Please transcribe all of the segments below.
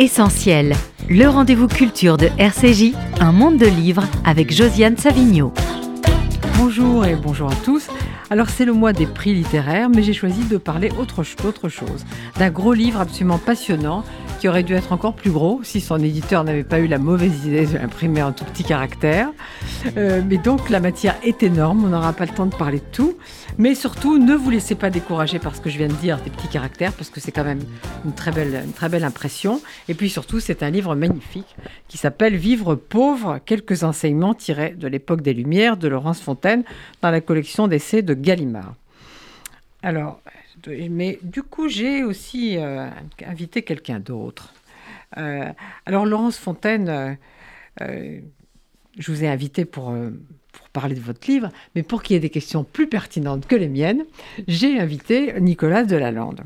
Essentiel, le rendez-vous culture de RCJ, un monde de livres avec Josiane Savigno. Bonjour et bonjour à tous. Alors c'est le mois des prix littéraires, mais j'ai choisi de parler autre, autre chose, d'un gros livre absolument passionnant qui aurait dû être encore plus gros si son éditeur n'avait pas eu la mauvaise idée de l'imprimer en tout petit caractère. Euh, mais donc la matière est énorme, on n'aura pas le temps de parler de tout. Mais surtout, ne vous laissez pas décourager par ce que je viens de dire des petits caractères, parce que c'est quand même une très, belle, une très belle impression. Et puis surtout, c'est un livre magnifique qui s'appelle Vivre pauvre, quelques enseignements tirés de l'époque des Lumières de Laurence Fontaine dans la collection d'essais de Gallimard. Alors, mais du coup, j'ai aussi euh, invité quelqu'un d'autre. Euh, alors, Laurence Fontaine, euh, je vous ai invité pour, pour parler de votre livre, mais pour qu'il y ait des questions plus pertinentes que les miennes, j'ai invité Nicolas Delalande.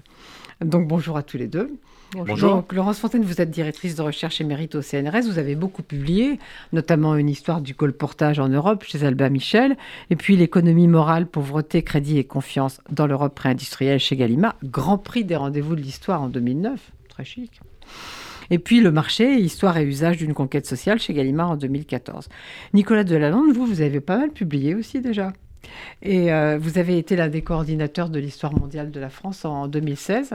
Donc, bonjour à tous les deux. Bonjour. Laurence Fontaine, vous êtes directrice de recherche émérite au CNRS. Vous avez beaucoup publié, notamment une histoire du colportage en Europe chez Albin Michel, et puis l'économie morale, pauvreté, crédit et confiance dans l'Europe pré-industrielle chez Gallimard. Grand prix des rendez-vous de l'histoire en 2009. Très chic. Et puis le marché, histoire et usage d'une conquête sociale chez Gallimard en 2014. Nicolas Delalande, vous, vous avez pas mal publié aussi déjà. Et euh, vous avez été l'un des coordinateurs de l'histoire mondiale de la France en 2016.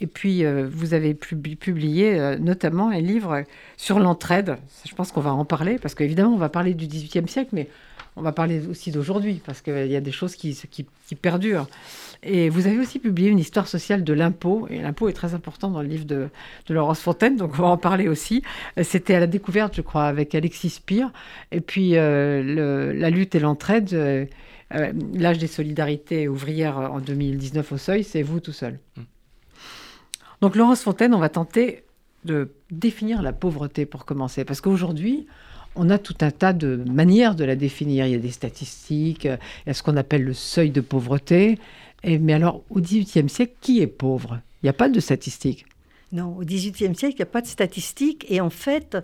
Et puis, euh, vous avez publié euh, notamment un livre sur l'entraide. Je pense qu'on va en parler, parce qu'évidemment, on va parler du XVIIIe siècle, mais on va parler aussi d'aujourd'hui, parce qu'il y a des choses qui, perdurent. Et vous avez aussi publié une histoire sociale de l'impôt, et l'impôt est très important dans le livre de, Laurence Fontaine, donc on va en parler aussi. C'était à la découverte, je crois, avec Alexis Spire, et puis la lutte et l'entraide l'âge des solidarités ouvrières en 2019 au seuil, c'est vous tout seul. Mm. Donc Laurence Fontaine, on va tenter de définir la pauvreté pour commencer, parce qu'aujourd'hui, on a tout un tas de manières de la définir. Il y a des statistiques, il y a ce qu'on appelle le seuil de pauvreté. Et, mais alors, au XVIIIe siècle, qui est pauvre? Il n'y a pas de statistiques. Non, au XVIIIe siècle, il n'y a pas de statistiques. Et en fait,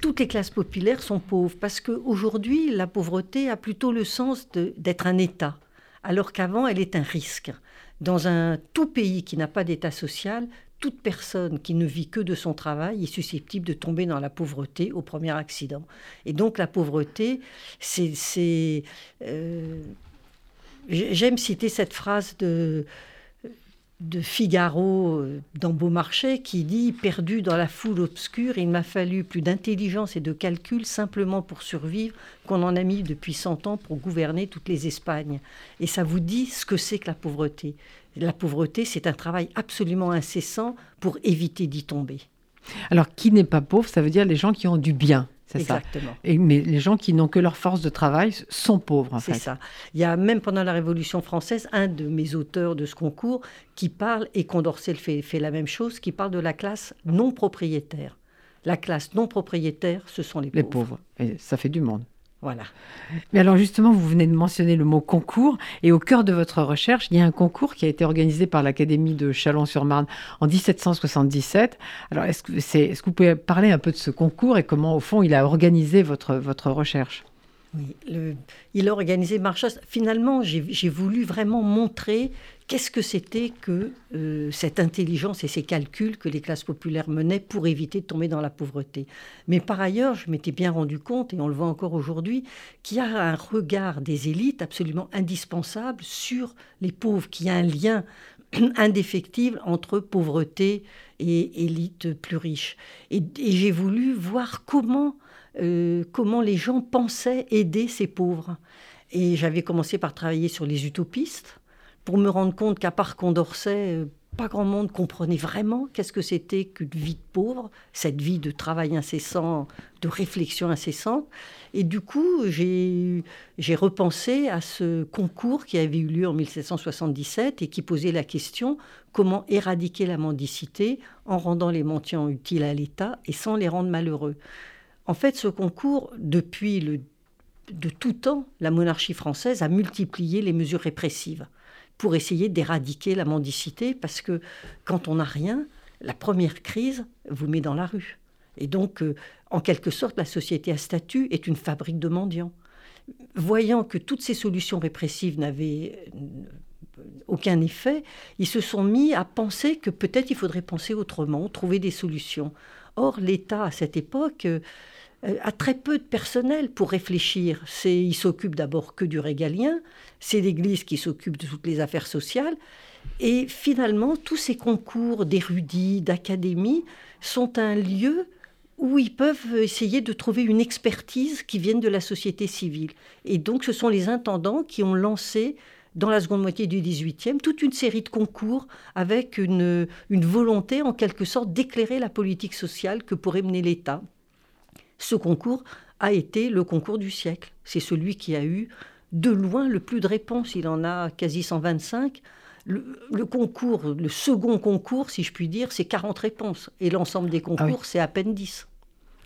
toutes les classes populaires sont pauvres. Parce qu'aujourd'hui, la pauvreté a plutôt le sens d'être un État. Alors qu'avant, elle est un risque. Dans un tout pays qui n'a pas d'État social, toute personne qui ne vit que de son travail est susceptible de tomber dans la pauvreté au premier accident. Et donc la pauvreté, c'est... Euh, j'aime citer cette phrase de, de Figaro euh, dans Beaumarchais qui dit Perdu dans la foule obscure, il m'a fallu plus d'intelligence et de calcul simplement pour survivre qu'on en a mis depuis 100 ans pour gouverner toutes les Espagnes. Et ça vous dit ce que c'est que la pauvreté. La pauvreté, c'est un travail absolument incessant pour éviter d'y tomber. Alors, qui n'est pas pauvre, ça veut dire les gens qui ont du bien. Exactement. Et, mais les gens qui n'ont que leur force de travail sont pauvres, en fait. C'est ça. Il y a même pendant la Révolution française un de mes auteurs de ce concours qui parle, et Condorcet fait, fait la même chose, qui parle de la classe non propriétaire. La classe non propriétaire, ce sont les pauvres. Les pauvres. Et ça fait du monde. Voilà. Mais alors justement, vous venez de mentionner le mot concours, et au cœur de votre recherche, il y a un concours qui a été organisé par l'Académie de Chalon-sur-Marne en 1777. Alors est-ce que, est, est-ce que vous pouvez parler un peu de ce concours et comment, au fond, il a organisé votre, votre recherche? Oui, il a organisé Marchas. Finalement, j'ai voulu vraiment montrer qu'est-ce que c'était que euh, cette intelligence et ces calculs que les classes populaires menaient pour éviter de tomber dans la pauvreté? Mais par ailleurs, je m'étais bien rendu compte, et on le voit encore aujourd'hui, qu'il y a un regard des élites absolument indispensable sur les pauvres, qu'il y a un lien indéfectible entre pauvreté et élite plus riche. Et, j'ai voulu voir comment euh, comment les gens pensaient aider ces pauvres. Et j'avais commencé par travailler sur les utopistes pour me rendre compte qu'à part Condorcet, euh, pas grand monde comprenait vraiment qu'est-ce que c'était qu'une vie de pauvre, cette vie de travail incessant, de réflexion incessante. Et du coup, j'ai repensé à ce concours qui avait eu lieu en 1777 et qui posait la question comment éradiquer la mendicité en rendant les mendiants utiles à l'État et sans les rendre malheureux. En fait, ce concours, depuis le, de tout temps, la monarchie française a multiplié les mesures répressives pour essayer d'éradiquer la mendicité, parce que quand on n'a rien, la première crise vous met dans la rue. Et donc, euh, en quelque sorte, la société à statut est une fabrique de mendiants. Voyant que toutes ces solutions répressives n'avaient euh, aucun effet, ils se sont mis à penser que peut-être il faudrait penser autrement, trouver des solutions. Or, l'État, à cette époque, euh, a très peu de personnel pour réfléchir. C'est, il s'occupe d'abord que du régalien, c'est l'Église qui s'occupe de toutes les affaires sociales, et finalement, tous ces concours d'érudits, d'académies, sont un lieu où ils peuvent essayer de trouver une expertise qui vienne de la société civile. Et donc, ce sont les intendants qui ont lancé dans la seconde moitié du XVIIIe, toute une série de concours avec une, une volonté en quelque sorte d'éclairer la politique sociale que pourrait mener l'État. Ce concours a été le concours du siècle. C'est celui qui a eu de loin le plus de réponses. Il en a quasi 125. Le, concours, le second concours, si je puis dire, c'est 40 réponses. Et l'ensemble des ah concours, c'est à peine 10.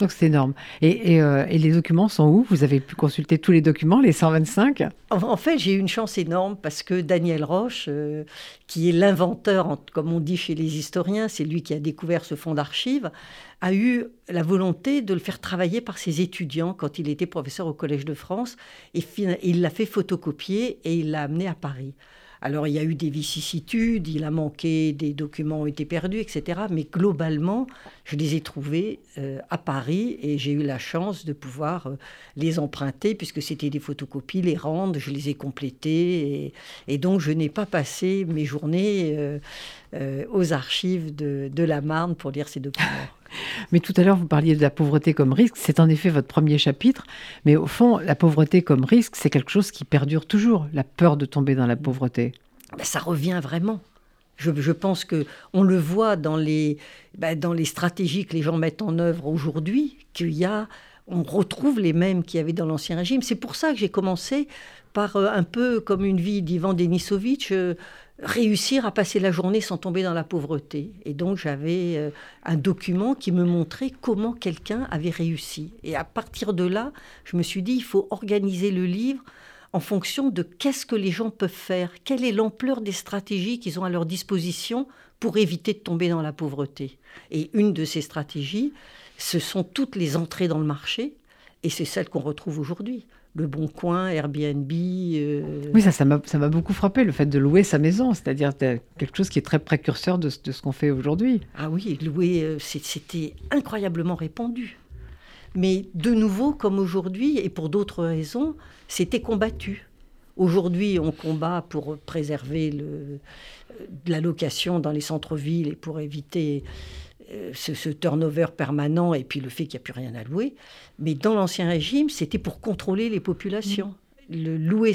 Donc c'est énorme. Euh, et, les documents sont où? Vous avez pu consulter tous les documents, les 125 En, fait, j'ai eu une chance énorme parce que Daniel Roche, euh, qui est l'inventeur, comme on dit chez les historiens, c'est lui qui a découvert ce fonds d'archives, a eu la volonté de le faire travailler par ses étudiants quand il était professeur au Collège de France. Et il l'a fait photocopier et il l'a amené à Paris. Alors il y a eu des vicissitudes, il a manqué, des documents ont été perdus, etc. Mais globalement, je les ai trouvés euh, à Paris et j'ai eu la chance de pouvoir euh, les emprunter puisque c'était des photocopies, les rendre, je les ai complétées et, donc je n'ai pas passé mes journées euh, aux archives de, de la Marne pour lire ces documents. Mais tout à l'heure, vous parliez de la pauvreté comme risque. C'est en effet votre premier chapitre. Mais au fond, la pauvreté comme risque, c'est quelque chose qui perdure toujours, la peur de tomber dans la pauvreté. Ben, ça revient vraiment. Je, pense que on le voit dans les, ben, dans les stratégies que les gens mettent en œuvre aujourd'hui, qu'il y a, on retrouve les mêmes qu'il y avait dans l'Ancien Régime. C'est pour ça que j'ai commencé par euh, un peu comme une vie d'Ivan Denisovitch, euh, réussir à passer la journée sans tomber dans la pauvreté. Et donc j'avais euh, un document qui me montrait comment quelqu'un avait réussi. Et à partir de là, je me suis dit, il faut organiser le livre en fonction de qu'est-ce que les gens peuvent faire, quelle est l'ampleur des stratégies qu'ils ont à leur disposition pour éviter de tomber dans la pauvreté. Et une de ces stratégies, ce sont toutes les entrées dans le marché, et c'est celle qu'on retrouve aujourd'hui le Bon Coin, Airbnb. Euh, oui, ça, ça m'a beaucoup frappé, le fait de louer sa maison, c'est-à-dire quelque chose qui est très précurseur de, ce qu'on fait aujourd'hui. Ah oui, louer, euh, c'était incroyablement répandu. Mais de nouveau, comme aujourd'hui, et pour d'autres raisons, c'était combattu. Aujourd'hui, on combat pour préserver le, la location dans les centres-villes et pour éviter euh, ce, turnover permanent et puis le fait qu'il n'y a plus rien à louer. Mais dans l'Ancien Régime, c'était pour contrôler les populations. Le, louer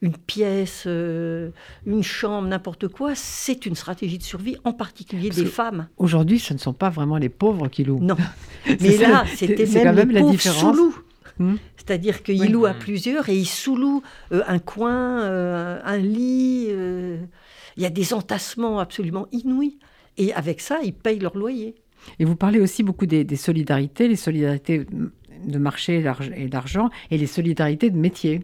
une pièce, euh, une chambre, n'importe quoi, c'est une stratégie de survie, en particulier des femmes. Aujourd'hui, ce ne sont pas vraiment les pauvres qui louent. Non. Mais là, c'était même, les pauvres sous-loups. Hmm. C'est-à-dire qu'ils louent à plusieurs et ils sous-louent euh, un coin, un lit. Il y a des entassements absolument inouïs. Et avec ça, ils payent leur loyer. Et vous parlez aussi beaucoup des, solidarités, les solidarités de marché et d'argent, et les solidarités de métier.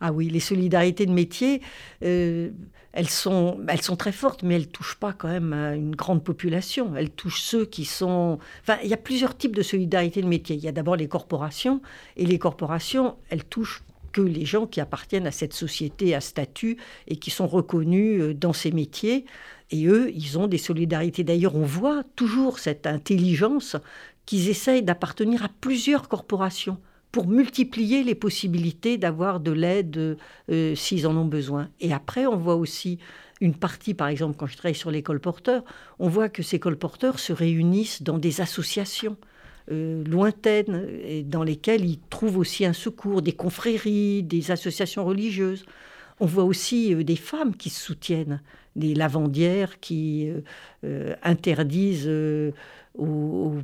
Ah oui, les solidarités de métier, euh, elles, sont, elles sont très fortes, mais elles ne touchent pas quand même à une grande population. Elles touchent ceux qui sont... Enfin, il y a plusieurs types de solidarités de métier. Il y a d'abord les corporations, et les corporations, elles touchent que les gens qui appartiennent à cette société à statut et qui sont reconnus euh, dans ces métiers. Et eux, ils ont des solidarités. D'ailleurs, on voit toujours cette intelligence qu'ils essayent d'appartenir à plusieurs corporations pour multiplier les possibilités d'avoir de l'aide euh, s'ils en ont besoin. Et après, on voit aussi une partie, par exemple, quand je travaille sur les colporteurs, on voit que ces colporteurs se réunissent dans des associations. Euh, lointaines et dans lesquelles ils trouvent aussi un secours, des confréries, des associations religieuses. On voit aussi euh, des femmes qui se soutiennent, des lavandières qui euh, interdisent aux,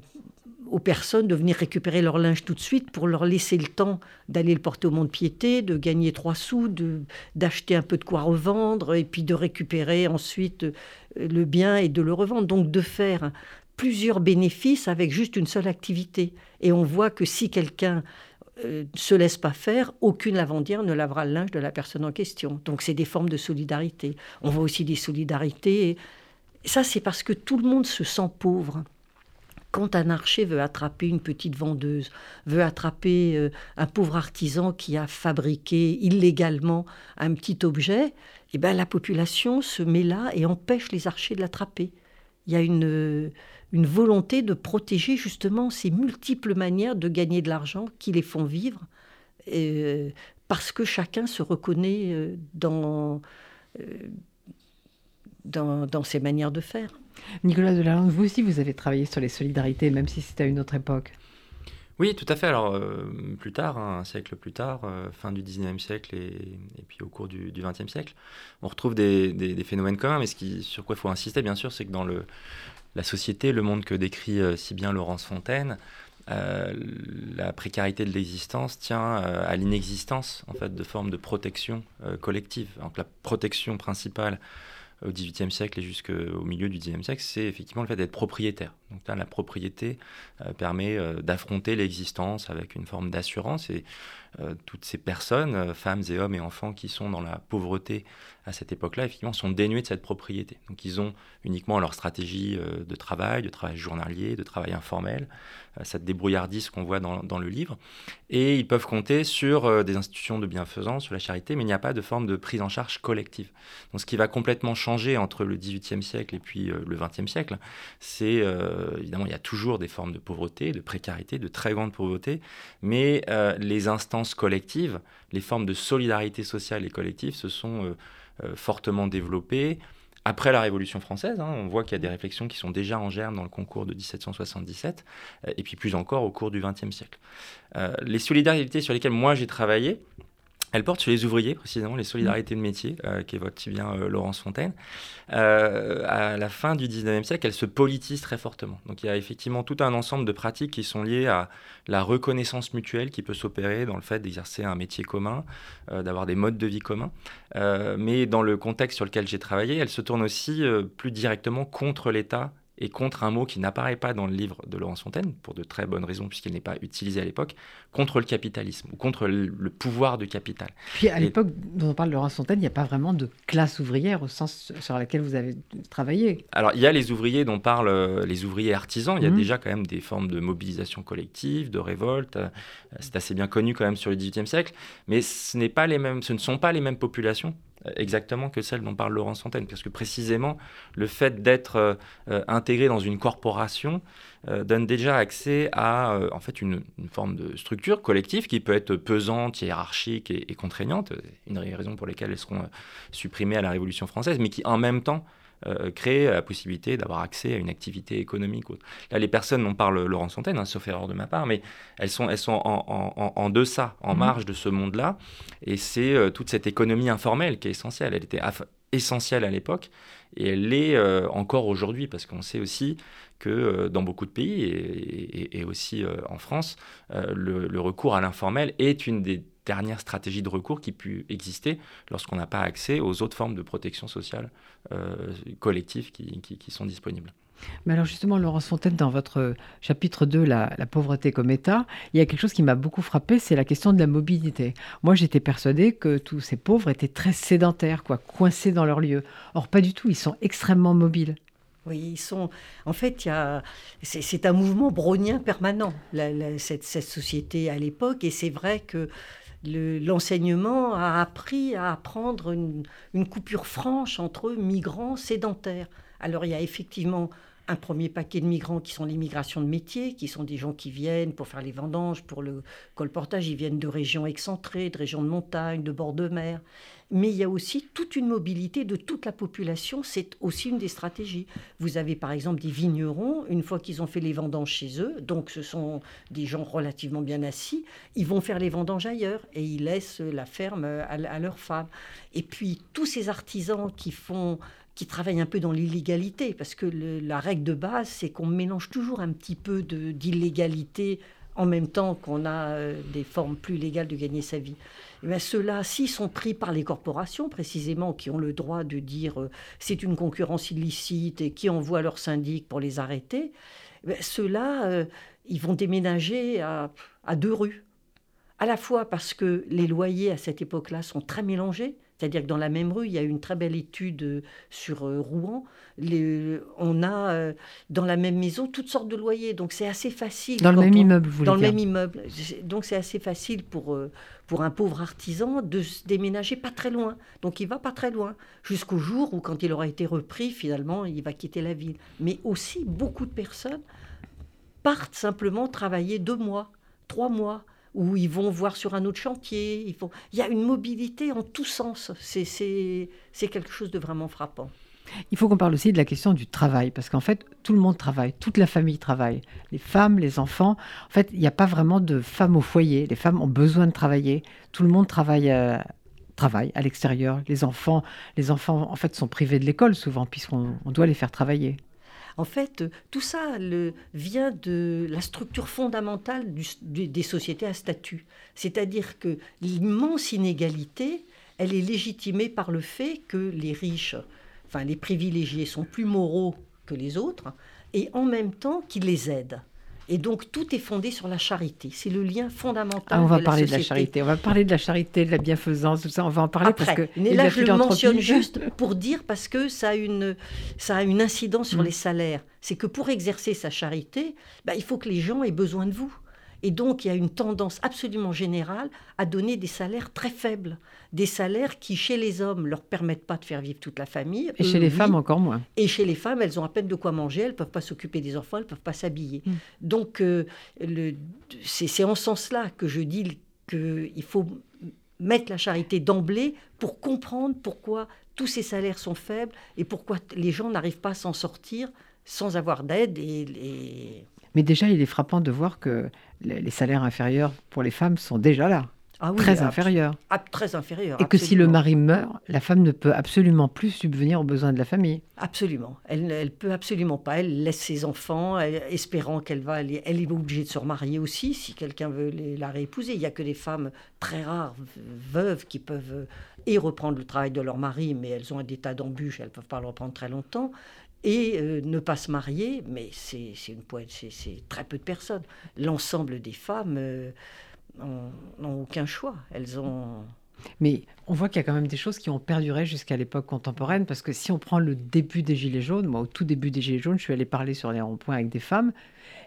personnes de venir récupérer leur linge tout de suite pour leur laisser le temps d'aller le porter au mont de de gagner trois sous, d'acheter un peu de quoi revendre et puis de récupérer ensuite le bien et de le revendre. Donc de faire plusieurs bénéfices avec juste une seule activité. Et on voit que si quelqu'un euh, se laisse pas faire, aucune lavandière ne lavera le linge de la personne en question. Donc c'est des formes de solidarité. On voit aussi des solidarités. Ça, c'est parce que tout le monde se sent pauvre. Quand un archer veut attraper une petite vendeuse, veut attraper euh, un pauvre artisan qui a fabriqué illégalement un petit objet, eh ben, la population se met là et empêche les archers de l'attraper. il y a une, une volonté de protéger justement ces multiples manières de gagner de l'argent qui les font vivre, euh, parce que chacun se reconnaît euh, dans, euh, dans, dans, ces manières de faire. Nicolas Delalande, vous aussi, vous avez travaillé sur les solidarités, même si c'était à une autre époque. Oui, tout à fait. Alors, euh, plus tard, hein, un siècle plus tard, euh, fin du 19e siècle et, et, puis au cours du, du 20e siècle, on retrouve des, des, des, phénomènes communs, mais ce qui, sur quoi il faut insister, bien sûr, c'est que dans le, la société, le monde que décrit euh, si bien Laurence Fontaine, euh, la précarité de l'existence tient euh, à l'inexistence en fait, de formes de protection collective. La protection principale au XVIIIe siècle et jusqu'au milieu du XIXe siècle, c'est effectivement le fait d'être propriétaire. Donc là, la propriété euh, permet euh, d'affronter l'existence avec une forme d'assurance et euh, toutes ces personnes, femmes et hommes et enfants qui sont dans la pauvreté à cette époque-là, effectivement, sont dénués de cette propriété. Donc ils ont uniquement leur stratégie de travail, de travail journalier, de travail informel, cette débrouillardise qu'on voit dans, dans, le livre. Et ils peuvent compter sur des institutions de bienfaisance, sur la charité, mais il n'y a pas de forme de prise en charge collective. Donc ce qui va complètement changer entre le XVIIIe siècle et puis le XXe siècle, c'est évidemment, il y a toujours des formes de pauvreté, de précarité, de très grande pauvreté, mais les instances collectives, les formes de solidarité sociale et collective se sont euh, fortement développée. Après la Révolution française, hein, on voit qu'il y a des réflexions qui sont déjà en germe dans le concours de 1777, euh, et puis plus encore au cours du XXe siècle. Euh, les solidarités sur lesquelles moi j'ai travaillé, elle porte sur les ouvriers, précisément, les solidarités de métier, euh, qu'évoque si bien euh, Laurence Fontaine. Euh, à la fin du 19e siècle, elle se politise très fortement. Donc il y a effectivement tout un ensemble de pratiques qui sont liées à la reconnaissance mutuelle qui peut s'opérer dans le fait d'exercer un métier commun, d'avoir des modes de vie communs. Mais dans le contexte sur lequel j'ai travaillé, elle se tourne aussi plus directement contre l'État et contre un mot qui n'apparaît pas dans le livre de Laurence Fontaine, pour de très bonnes raisons, puisqu'il n'est pas utilisé à l'époque, contre le capitalisme, ou contre le, pouvoir de capital. Puis à l'époque dont on parle de Laurence Fontaine, il n'y a pas vraiment de classe ouvrière au sens sur laquelle vous avez travaillé. Alors il y a les ouvriers dont parlent euh, les ouvriers artisans, il y a mmh. déjà quand même des formes de mobilisation collective, de révolte, euh, c'est assez bien connu quand même sur le XVIIIe siècle, mais ce, n'est pas les mêmes, ce ne sont pas les mêmes populations exactement que celle dont parle Laurence Fontaine, parce que précisément le fait d'être euh, intégré dans une corporation euh, donne déjà accès à euh, en fait une, une, forme de structure collective qui peut être pesante, hiérarchique et, et contraignante, une des raisons pour lesquelles elles seront supprimées à la Révolution française, mais qui en même temps euh, créer la possibilité d'avoir accès à une activité économique. Là, les personnes dont parle Laurence Fontaine, hein, sauf erreur de ma part, mais elles sont, elles sont en, en, en deçà, en mmh. marge de ce monde-là. Et c'est euh, toute cette économie informelle qui est essentielle. Elle était essentielle à l'époque et elle l'est euh, encore aujourd'hui parce qu'on sait aussi que euh, dans beaucoup de pays et, et, et aussi euh, en France, le, le, recours à l'informel est une des dernières stratégies de recours qui pu exister lorsqu'on n'a pas accès aux autres formes de protection sociale euh, collective qui, qui, qui sont disponibles. Mais alors justement, Laurence Fontaine, dans votre chapitre 2, la, la pauvreté comme État, il y a quelque chose qui m'a beaucoup frappé, c'est la question de la mobilité. Moi, j'étais persuadée que tous ces pauvres étaient très sédentaires, quoi, coincés dans leur lieu. Or, pas du tout, ils sont extrêmement mobiles. Oui, ils sont. En fait, c'est un mouvement brownien permanent, la, la, cette, cette, société à l'époque, et c'est vrai que l'enseignement le, a appris à apprendre une, une, coupure franche entre migrants sédentaires. Alors il y a effectivement un premier paquet de migrants qui sont l'immigration de métier, qui sont des gens qui viennent pour faire les vendanges, pour le colportage, ils viennent de régions excentrées, de régions de montagne, de bord de mer. Mais il y a aussi toute une mobilité de toute la population, c'est aussi une des stratégies. Vous avez par exemple des vignerons, une fois qu'ils ont fait les vendanges chez eux, donc ce sont des gens relativement bien assis, ils vont faire les vendanges ailleurs et ils laissent la ferme à, à leurs femmes. Et puis tous ces artisans qui font qui travaillent un peu dans l'illégalité, parce que la règle de base, c'est qu'on mélange toujours un petit peu d'illégalité en même temps qu'on a euh, des formes plus légales de gagner sa vie. Ceux-là, s'ils sont pris par les corporations, précisément, qui ont le droit de dire euh, c'est une concurrence illicite et qui envoient leur syndic pour les arrêter, ceux-là, euh, ils vont déménager à, à deux rues. À la fois parce que les loyers à cette époque-là sont très mélangés, C'est-à-dire que dans la même rue, il y a une très belle étude sur Rouen. on a dans la même maison toutes sortes de loyers, donc c'est assez facile. Dans le même immeuble, vous Dans le même immeuble. Donc c'est assez facile pour, pour un pauvre artisan de se déménager pas très loin. Donc il va pas très loin, jusqu'au jour où quand il aura été repris, finalement, il va quitter la ville. Mais aussi, beaucoup de personnes partent simplement travailler deux mois, trois mois, où ils vont voir sur un autre chantier. Il, y a une mobilité en tous sens. C'est quelque chose de vraiment frappant. Il faut qu'on parle aussi de la question du travail, parce qu'en fait, tout le monde travaille, toute la famille travaille, les femmes, les enfants. En fait, il n'y a pas vraiment de femmes au foyer. Les femmes ont besoin de travailler. Tout le monde travaille, euh, travaille à l'extérieur. Les enfants, les enfants, en fait, sont privés de l'école souvent, puisqu'on doit les faire travailler. En fait, tout ça vient de la structure fondamentale des sociétés à statut. C'est-à-dire que l'immense inégalité, elle est légitimée par le fait que les riches, enfin les privilégiés, sont plus moraux que les autres, et en même temps qu'ils les aident. Et donc tout est fondé sur la charité. C'est le lien fondamental. Ah, on va parler de la charité. On va parler de la charité, de la bienfaisance, tout ça. On va en parler parce que. Mais là, je le mentionne juste pour dire parce que ça a une, ça a une incidence sur mm. les salaires. C'est que pour exercer sa charité, bah, il faut que les gens aient besoin de vous. Et donc, il y a une tendance absolument générale à donner des salaires très faibles. Des salaires qui, chez les hommes, leur permettent pas de faire vivre toute la famille. Et chez les femmes, encore moins. Et chez les femmes, elles ont à peine de quoi manger, elles peuvent pas s'occuper des enfants, elles peuvent pas s'habiller. Mm. Donc, euh, c'est en ce sens-là que je dis qu'il faut mettre la charité d'emblée pour comprendre pourquoi tous ces salaires sont faibles et pourquoi les gens n'arrivent pas à s'en sortir sans avoir d'aide et, mais déjà, il est frappant de voir que les salaires inférieurs pour les femmes sont déjà là. Ah très inférieurs. Ah, très inférieurs. Et que si le mari meurt, la femme ne peut absolument plus subvenir aux besoins de la famille. Absolument. Elle ne peut absolument pas. Elle laisse ses enfants, espérant qu'elle va. Elle est obligée de se remarier aussi si quelqu'un veut la réépouser. Il n'y a que des femmes très rares, veuves, qui peuvent et reprendre le travail de leur mari, mais elles ont un état d'embûche, elles ne peuvent pas le reprendre très longtemps et euh, ne pas se marier, mais c'est une c'est très peu de personnes. L'ensemble des femmes euh, n'ont aucun choix. Elles ont. Mais on voit qu'il y a quand même des choses qui ont perduré jusqu'à l'époque contemporaine, parce que si on prend le début des Gilets jaunes, moi au tout début des Gilets jaunes, je suis allée parler sur les ronds-points avec des femmes,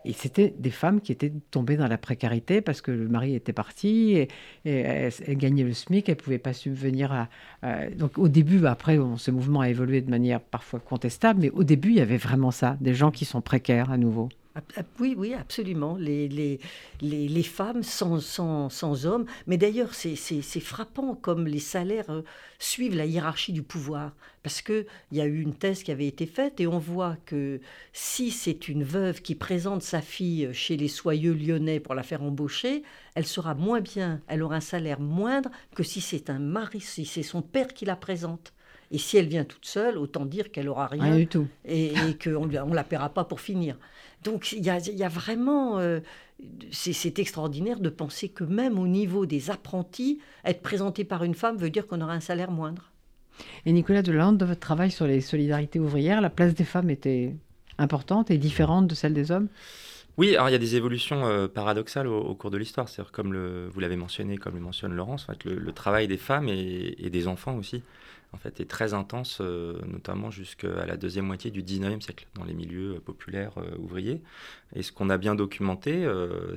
et c'était des femmes qui étaient tombées dans la précarité parce que le mari était parti et, elles, gagnaient le SMIC, elles ne pouvaient pas subvenir à. donc au début, après, ce mouvement a évolué de manière parfois contestable, mais au début, il y avait vraiment ça, des gens qui sont précaires à nouveau. Oui, oui, absolument. Les, les, les, femmes sans, sans, sans, hommes. Mais d'ailleurs, c'est frappant comme les salaires euh, suivent la hiérarchie du pouvoir. Parce qu'il y a eu une thèse qui avait été faite et on voit que si c'est une veuve qui présente sa fille chez les soyeux lyonnais pour la faire embaucher, elle sera moins bien, elle aura un salaire moindre que si c'est un mari, si c'est son père qui la présente. Et si elle vient toute seule, autant dire qu'elle aura rien, du tout. et, et qu'on ne la paiera pas pour finir. Donc il y a, vraiment... Euh, c'est extraordinaire de penser que même au niveau des apprentis, être présenté par une femme veut dire qu'on aura un salaire moindre. Et Nicolas Delande, dans votre travail sur les solidarités ouvrières, la place des femmes était importante et différente de celle des hommes? Oui, alors il y a des évolutions euh, paradoxales au, cours de l'histoire. C'est-à-dire, comme le, vous l'avez mentionné, comme le mentionne Laurence, en fait, le, travail des femmes et, et, des enfants aussi en fait, est très intense, euh, notamment jusqu'à la deuxième moitié du 19e siècle, dans les milieux euh, populaires euh, ouvriers. Et ce qu'on a bien documenté,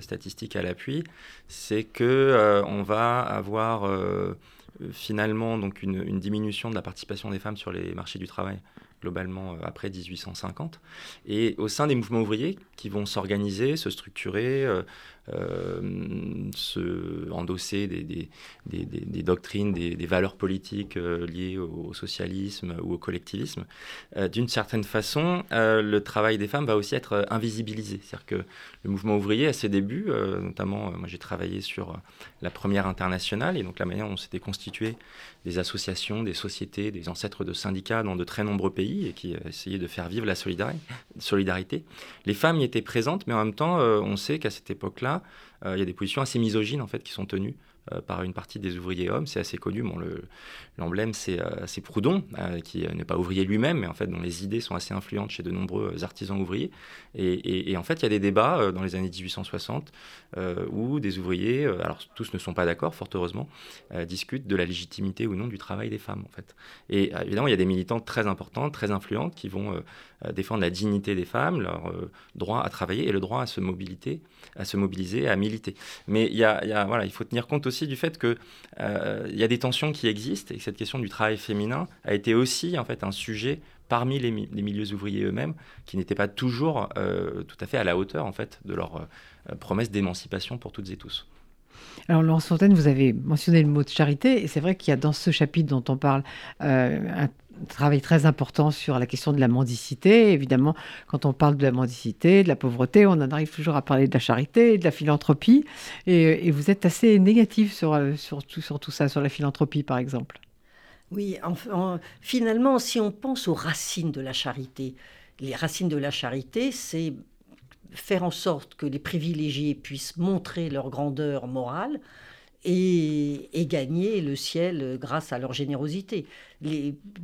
statistiques à l'appui, c'est que on va avoir finalement donc une, diminution de la participation des femmes sur les marchés du travail globalement après 1850, et au sein des mouvements ouvriers qui vont s'organiser, se structurer, se endosser des, des, des, doctrines, des, valeurs politiques euh, liées au, socialisme ou au collectivisme, euh, d'une certaine façon, le travail des femmes va aussi être invisibilisé. C'est-à-dire que le mouvement ouvrier, à ses débuts, notamment, moi j'ai travaillé sur la première internationale, et donc la manière dont s'étaient constituées des associations, des sociétés, des ancêtres de syndicats dans de très nombreux pays, et qui essayaient de faire vivre la solidarité. Les femmes y étaient présentes, mais en même temps, on sait qu'à cette époque-là, euh, il y a des positions assez misogynes en fait qui sont tenues par une partie des ouvriers hommes. C'est assez connu. Bon, l'emblème, c'est Proudhon, qui n'est pas ouvrier lui-même, mais en fait dont les idées sont assez influentes chez de nombreux artisans ouvriers. Et, en fait, il y a des débats dans les années 1860 où des ouvriers, alors tous ne sont pas d'accord, fort heureusement, discutent de la légitimité ou non du travail des femmes, en fait. Et évidemment, il y a des militantes très importantes, très influentes, qui vont défendre la dignité des femmes, leur droit à travailler et le droit à se, mobilité, à se mobiliser, à militer. Mais il faut tenir compte aussi du fait qu'il euh, y a des tensions qui existent et que cette question du travail féminin a été aussi en fait, un sujet parmi les, milieux ouvriers eux-mêmes qui n'étaient pas toujours euh, tout à fait à la hauteur en fait, de leur euh, promesse d'émancipation pour toutes et tous. Alors, Laurence Fontaine, vous avez mentionné le mot de charité, et c'est vrai qu'il y a dans ce chapitre dont on parle un travail très important sur la question de la mendicité. Évidemment, quand on parle de la mendicité, de la pauvreté, on en arrive toujours à parler de la charité, de la philanthropie. Et, vous êtes assez négatif tout, sur tout ça, sur la philanthropie, par exemple. Oui, finalement, si on pense aux racines de la charité, les racines de la charité, c'est faire en sorte que les privilégiés puissent montrer leur grandeur morale, et, gagner le ciel grâce à leur générosité.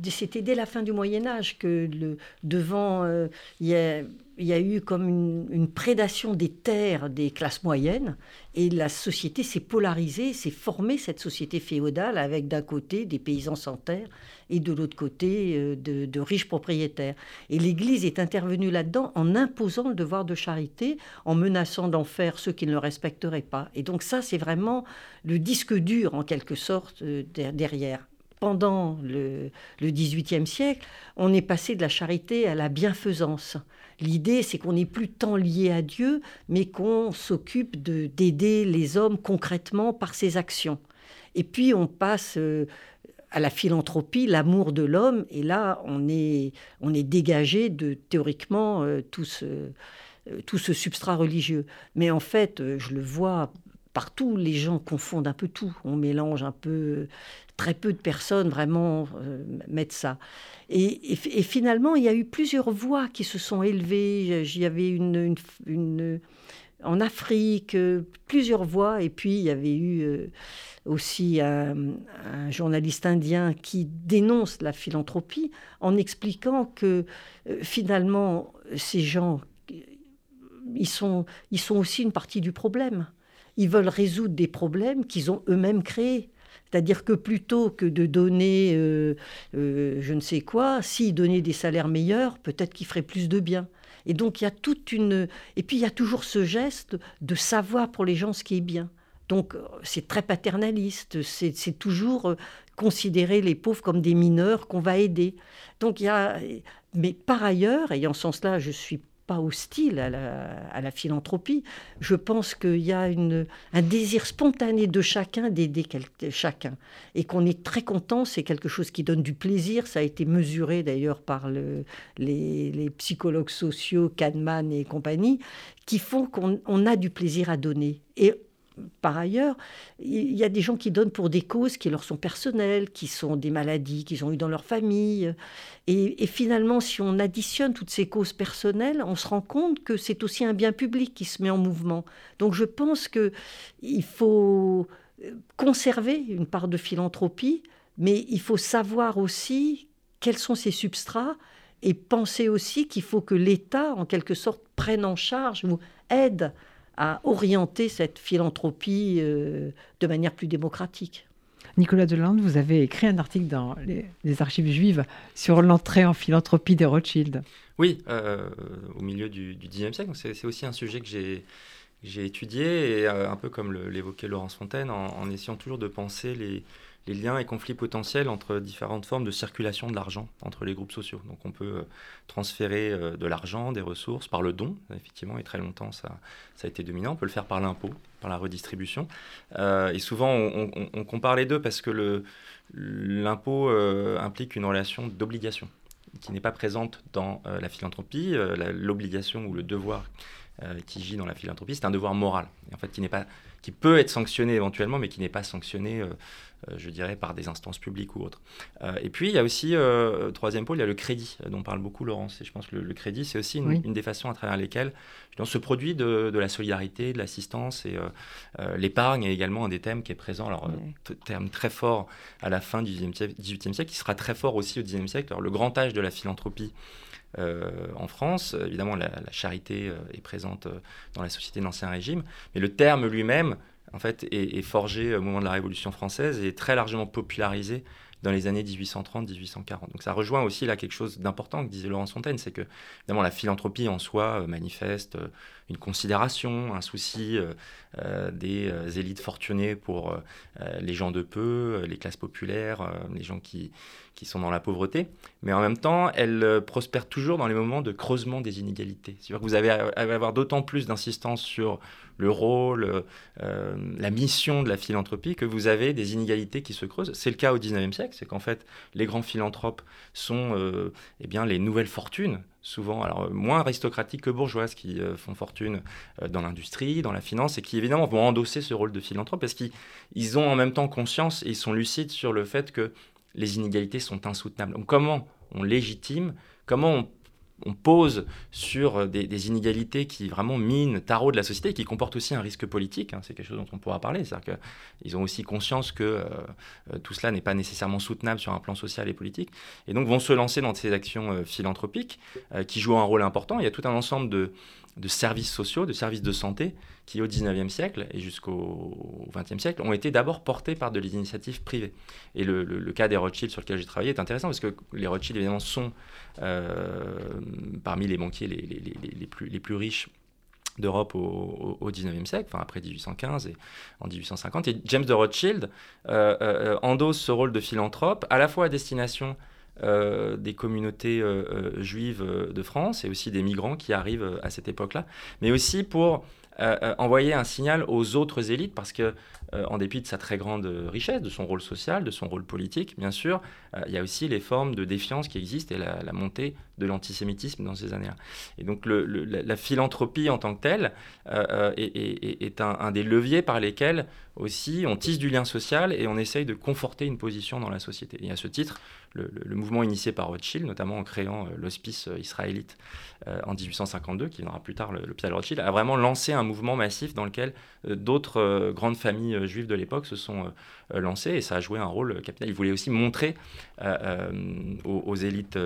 C'était dès la fin du Moyen Âge que le, devant, euh, y, a, eu comme une, prédation des terres des classes moyennes, et la société s'est polarisée, s'est formée cette société féodale avec d'un côté des paysans sans terre et de l'autre côté euh, de, riches propriétaires. Et l'Église est intervenue là-dedans en imposant le devoir de charité, en menaçant d'en faire ceux qui ne le respecteraient pas. Et donc ça, c'est vraiment le disque dur, en quelque sorte, euh, derrière pendant le, XVIIIe siècle, on est passé de la charité à la bienfaisance. L'idée, c'est qu'on n'est plus tant lié à Dieu, mais qu'on s'occupe d'aider les hommes concrètement par ses actions. Et puis on passe euh, à la philanthropie, l'amour de l'homme, et là, on est, on est dégagé de théoriquement euh, tout, ce, euh, tout ce substrat religieux. Mais en fait, je le vois partout, les gens confondent un peu tout. On mélange un peu, très peu de personnes vraiment mettent ça. Et, finalement, il y a eu plusieurs voix qui se sont élevées. Il y avait une, une, en Afrique, plusieurs voix, et puis il y avait eu aussi un, journaliste indien qui dénonce la philanthropie en expliquant que euh, finalement ces gens, ils sont, ils sont aussi une partie du problème. Ils veulent résoudre des problèmes qu'ils ont eux-mêmes créés. C'est-à-dire que plutôt que de donner euh, euh, je ne sais quoi, s'ils donnaient des salaires meilleurs, peut-être qu'ils feraient plus de bien. Et donc il y a toute une... Et puis il y a toujours ce geste de savoir pour les gens ce qui est bien. Donc c'est très paternaliste, c'est toujours euh, considérer les pauvres comme des mineurs qu'on va aider. Donc il y a, mais par ailleurs, et en ce sens-là, je suis hostile à la, philanthropie. Je pense qu'il y a un désir spontané de chacun d'aider chacun. Et qu'on est très content, c'est quelque chose qui donne du plaisir. Ça a été mesuré d'ailleurs par le, les, les, psychologues sociaux, Kahneman et compagnie, qui font qu'on a du plaisir à donner. Et par ailleurs, il y a des gens qui donnent pour des causes qui leur sont personnelles, qui sont des maladies qu'ils ont eues dans leur famille. Et, finalement, si on additionne toutes ces causes personnelles, on se rend compte que c'est aussi un bien public qui se met en mouvement. Donc je pense qu'il faut conserver une part de philanthropie, mais il faut savoir aussi quels sont ces substrats et penser aussi qu'il faut que l'État, en quelque sorte, prenne en charge ou aide à orienter cette philanthropie euh, de manière plus démocratique. Nicolas Delande, vous avez écrit un article dans les, archives juives sur l'entrée en philanthropie des Rothschild. Oui, euh, au milieu du, 19e siècle. C'est aussi un sujet que j'ai j'ai étudié, et euh, un peu comme l'évoquait Laurence Fontaine, en, essayant toujours de penser les, les, liens et conflits potentiels entre différentes formes de circulation de l'argent entre les groupes sociaux. Donc on peut euh, transférer euh, de l'argent, des ressources par le don, effectivement, et très longtemps ça, ça a été dominant. On peut le faire par l'impôt, par la redistribution. et souvent on, on, compare les deux parce que l'impôt implique une relation d'obligation qui n'est pas présente dans la philanthropie. L'obligation ou le devoir qui gît dans la philanthropie, c'est un devoir moral, et en fait qui n'est pas, qui peut être sanctionné éventuellement, mais qui n'est pas sanctionné euh, je dirais, par des instances publiques ou autres. Euh, et puis, il y a aussi, euh, troisième pôle, il y a le crédit, dont parle beaucoup Laurence. Et je pense que le, crédit, c'est aussi une, des façons à travers lesquelles on se produit de, la solidarité, de l'assistance. Et l'épargne est également un des thèmes qui est présent, alors, terme très fort à la fin du XVIIIe siècle, qui sera très fort aussi au XIXe siècle. Alors, le grand âge de la philanthropie, en France. Évidemment, la, charité est présente dans la société d'Ancien Régime, mais le terme lui-même en fait, est, forgé au moment de la Révolution française et est très largement popularisé dans les années 1830-1840. Donc ça rejoint aussi là quelque chose d'important que disait Laurence Fontaine, c'est que évidemment la philanthropie en soi euh, manifeste euh, une considération, un souci euh, des élites fortunées pour les gens de peu, les classes populaires, les gens qui, qui sont dans la pauvreté, mais en même temps, elle prospère toujours dans les moments de creusement des inégalités. C'est-à-dire que vous à avoir d'autant plus d'insistance sur le rôle, euh, la mission de la philanthropie, que vous avez des inégalités qui se creusent. C'est le cas au 19e siècle, c'est qu'en fait, les grands philanthropes sont euh, eh bien, les nouvelles fortunes souvent alors moins aristocratiques que bourgeoises qui euh, font fortune dans l'industrie, dans la finance et qui évidemment vont endosser ce rôle de philanthrope parce qu'ils ont en même temps conscience et ils sont lucides sur le fait que les inégalités sont insoutenables. Donc comment on légitime, comment on on pose sur euh, des, inégalités qui vraiment minent, tarot de la société et qui comportent aussi un risque politique. Hein. c'est quelque chose dont on pourra parler. C'est-à-dire qu'ils ont aussi conscience que euh, euh, tout cela n'est pas nécessairement soutenable sur un plan social et politique. Et donc vont se lancer dans ces actions philanthropiques qui jouent un rôle important. Il y a tout un ensemble de, de services sociaux, de services de santé qui, au 19e siècle et jusqu'au 20e siècle, ont été d'abord portés par de l'initiative privée. Et le, cas des Rothschild sur lequel j'ai travaillé est intéressant parce que les Rothschild, évidemment, sont euh, parmi les banquiers les, plus, les plus riches d'Europe au, au, 19e siècle, enfin après 1815 et en 1850. Et James de Rothschild euh, euh, endosse ce rôle de philanthrope à la fois à destination euh, des communautés euh, euh, juives de France et aussi des migrants qui arrivent à cette époque-là, mais aussi pour envoyer un signal aux autres élites parce que en dépit de sa très grande richesse, de son rôle social, de son rôle politique, bien sûr, euh, il y a aussi les formes de défiance qui existent et la, montée de l'antisémitisme dans ces années-là. Et donc la, philanthropie en tant que telle euh, est, un, des leviers par lesquels aussi on tisse du lien social et on essaye de conforter une position dans la société. Et à ce titre, le, mouvement initié par Rothschild, notamment en créant l'hospice israélite en 1852, qui viendra plus tard l'hôpital Rothschild, a vraiment lancé un mouvement massif dans lequel d'autres grandes familles juifs de l'époque se sont euh, lancés et ça a joué un rôle capital. Ils voulaient aussi montrer euh, euh, aux, élites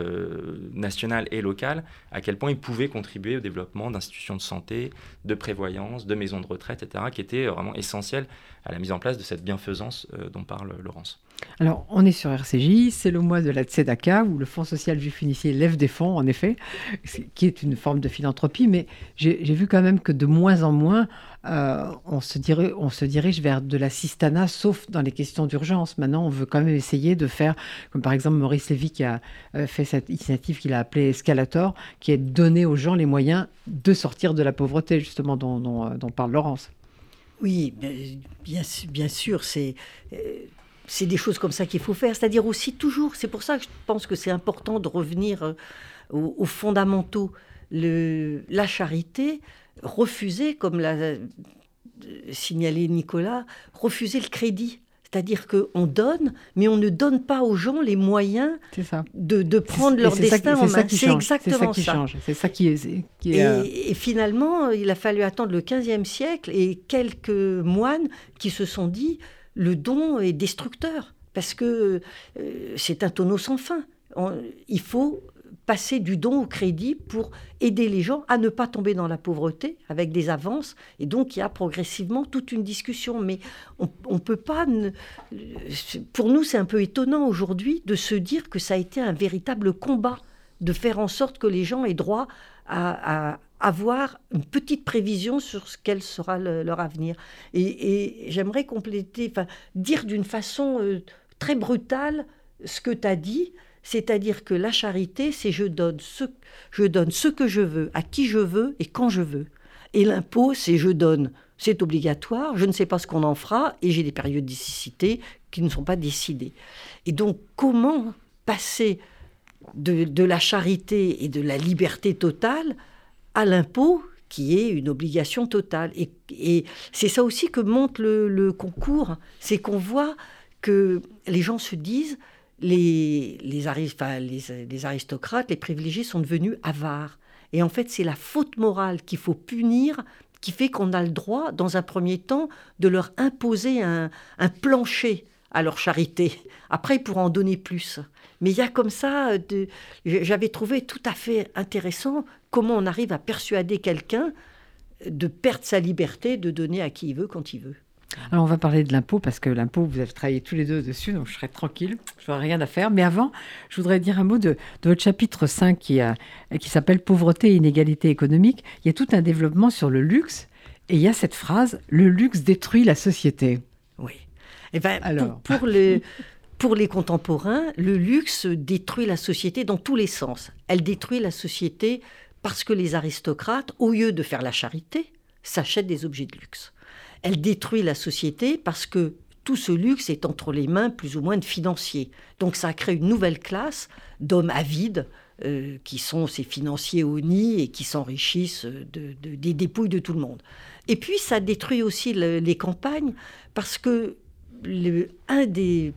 nationales et locales à quel point ils pouvaient contribuer au développement d'institutions de santé, de prévoyance, de maisons de retraite, etc., qui étaient vraiment essentielles à la mise en place de cette bienfaisance dont parle Laurence. Alors, on est sur RCJ, c'est le mois de la Tzedaka, où le Fonds social juif unifié lève des fonds, en effet, qui est une forme de philanthropie, mais j'ai vu quand même que de moins en moins, euh, on, se dirige, vers de la sistana, sauf dans les questions d'urgence. Maintenant, on veut quand même essayer de faire, comme par exemple Maurice Lévy qui a euh, fait cette initiative qu'il a appelée Escalator, qui est de donner aux gens les moyens de sortir de la pauvreté, justement, dont, euh, parle Laurence. Oui, bien, sûr, c'est des choses comme ça qu'il faut faire. C'est-à-dire aussi toujours, c'est pour ça que je pense que c'est important de revenir aux, fondamentaux. La charité, refuser, comme l'a euh, signalé Nicolas, refuser le crédit. C'est-à-dire qu'on donne, mais on ne donne pas aux gens les moyens De, prendre leur destin en main. C'est exactement ça. Qui change. C'est ça qui est. Euh, et, finalement, il a fallu attendre le XVe siècle et quelques moines qui se sont dit le don est destructeur parce que euh, c'est un tonneau sans fin. il faut passer du don au crédit pour aider les gens à ne pas tomber dans la pauvreté avec des avances. Et donc, il y a progressivement toute une discussion. Mais on ne peut pas... Pour nous, c'est un peu étonnant aujourd'hui de se dire que ça a été un véritable combat de faire en sorte que les gens aient droit à, avoir une petite prévision sur ce quel sera leur avenir. Et, j'aimerais compléter, enfin, dire d'une façon euh, très brutale ce que tu as dit, c'est-à-dire que la charité, c'est je donne ce, je donne ce que je veux, à qui je veux et quand je veux. Et l'impôt, c'est je donne, c'est obligatoire, je ne sais pas ce qu'on en fera et j'ai des périodes qui ne sont pas décidées. Et donc, comment passer de, la charité et de la liberté totale à l'impôt qui est une obligation totale? Et, c'est ça aussi que montre le, concours, c'est qu'on voit que les gens se disent, les, les, les, aristocrates, les privilégiés sont devenus avares. Et en fait, c'est la faute morale qu'il faut punir qui fait qu'on a le droit, dans un premier temps, de leur imposer un, plancher à leur charité. Après, ils pourront en donner plus. Mais il y a comme ça, de... j'avais trouvé tout à fait intéressant comment on arrive à persuader quelqu'un de perdre sa liberté, de donner à qui il veut quand il veut. Alors on va parler de l'impôt parce que l'impôt, vous avez travaillé tous les deux dessus, donc je serai tranquille, je n'aurai rien à faire. Mais avant, je voudrais dire un mot de, votre chapitre 5 qui, qui s'appelle Pauvreté et inégalité économique. Il y a tout un développement sur le luxe et il y a cette phrase, le luxe détruit la société. Oui. Et eh ben, Alors. Pour, pour, le, pour les contemporains, le luxe détruit la société dans tous les sens. Elle détruit la société parce que les aristocrates, au lieu de faire la charité, s'achètent des objets de luxe. Elle détruit la société parce que tout ce luxe est entre les mains plus ou moins de financiers. Donc ça crée une nouvelle classe d'hommes avides euh, qui sont ces financiers au nid et qui s'enrichissent des dépouilles de tout le monde. Et puis ça détruit aussi les campagnes parce que un, des,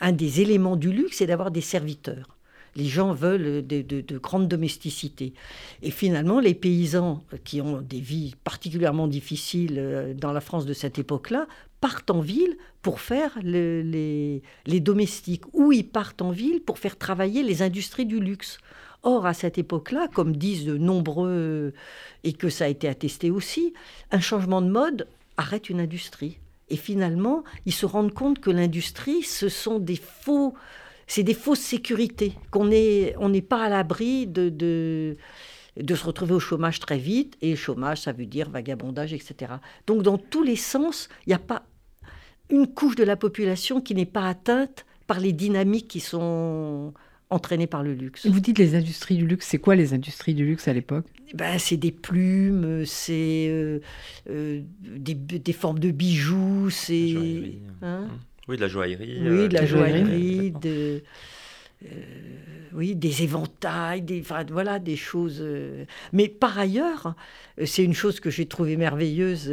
un des éléments du luxe, c'est d'avoir des serviteurs. Les gens veulent de, de, grandes domesticités. Et finalement, les paysans qui ont des vies particulièrement difficiles euh, dans la France de cette époque-là partent en ville pour faire les, les domestiques, ou ils partent en ville pour faire travailler les industries du luxe. Or, à cette époque-là, comme disent de nombreux, et que ça a été attesté aussi, un changement de mode arrête une industrie. Et finalement, ils se rendent compte que l'industrie, ce sont des faux, c'est des fausses sécurités, qu'on n'est on n'est pas à l'abri de, de, de, se retrouver au chômage très vite. Et chômage, ça veut dire vagabondage, etc. Donc, dans tous les sens, il n'y a pas une couche de la population qui n'est pas atteinte par les dynamiques qui sont entraînées par le luxe. Vous dites les industries du luxe, c'est quoi les industries du luxe à l'époque? Ben, C'est des plumes, c'est euh, euh, des, des, formes de bijoux, c'est... Hein mmh. Oui, de la joaillerie. Oui, de la euh, joaillerie, de, oui, des éventails, des, voilà, des choses... Mais par ailleurs, c'est une chose que j'ai trouvée merveilleuse,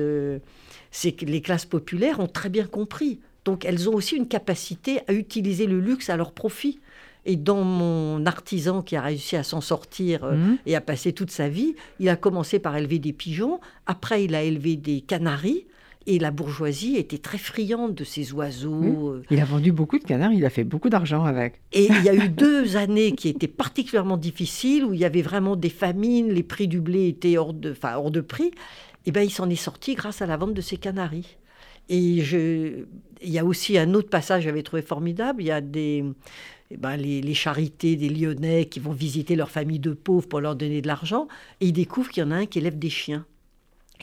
c'est que les classes populaires ont très bien compris. Donc elles ont aussi une capacité à utiliser le luxe à leur profit. Et dans mon artisan qui a réussi à s'en sortir euh, mmh. et à passer toute sa vie, il a commencé par élever des pigeons, après il a élevé des canaris. Et la bourgeoisie était très friande de ces oiseaux. Euh. Il a vendu beaucoup de canaris, il a fait beaucoup d'argent avec. Et il y a eu deux années qui étaient particulièrement difficiles, où il y avait vraiment des famines, les prix du blé étaient hors de, enfin, hors de prix. Et bien il s'en est sorti grâce à la vente de ces canaris. Et je, il y a aussi un autre passage que j'avais trouvé formidable. Il y a des, eh ben, les, charités des Lyonnais qui vont visiter leur famille de pauvres pour leur donner de l'argent, et ils découvrent qu'il y en a un qui élève des chiens.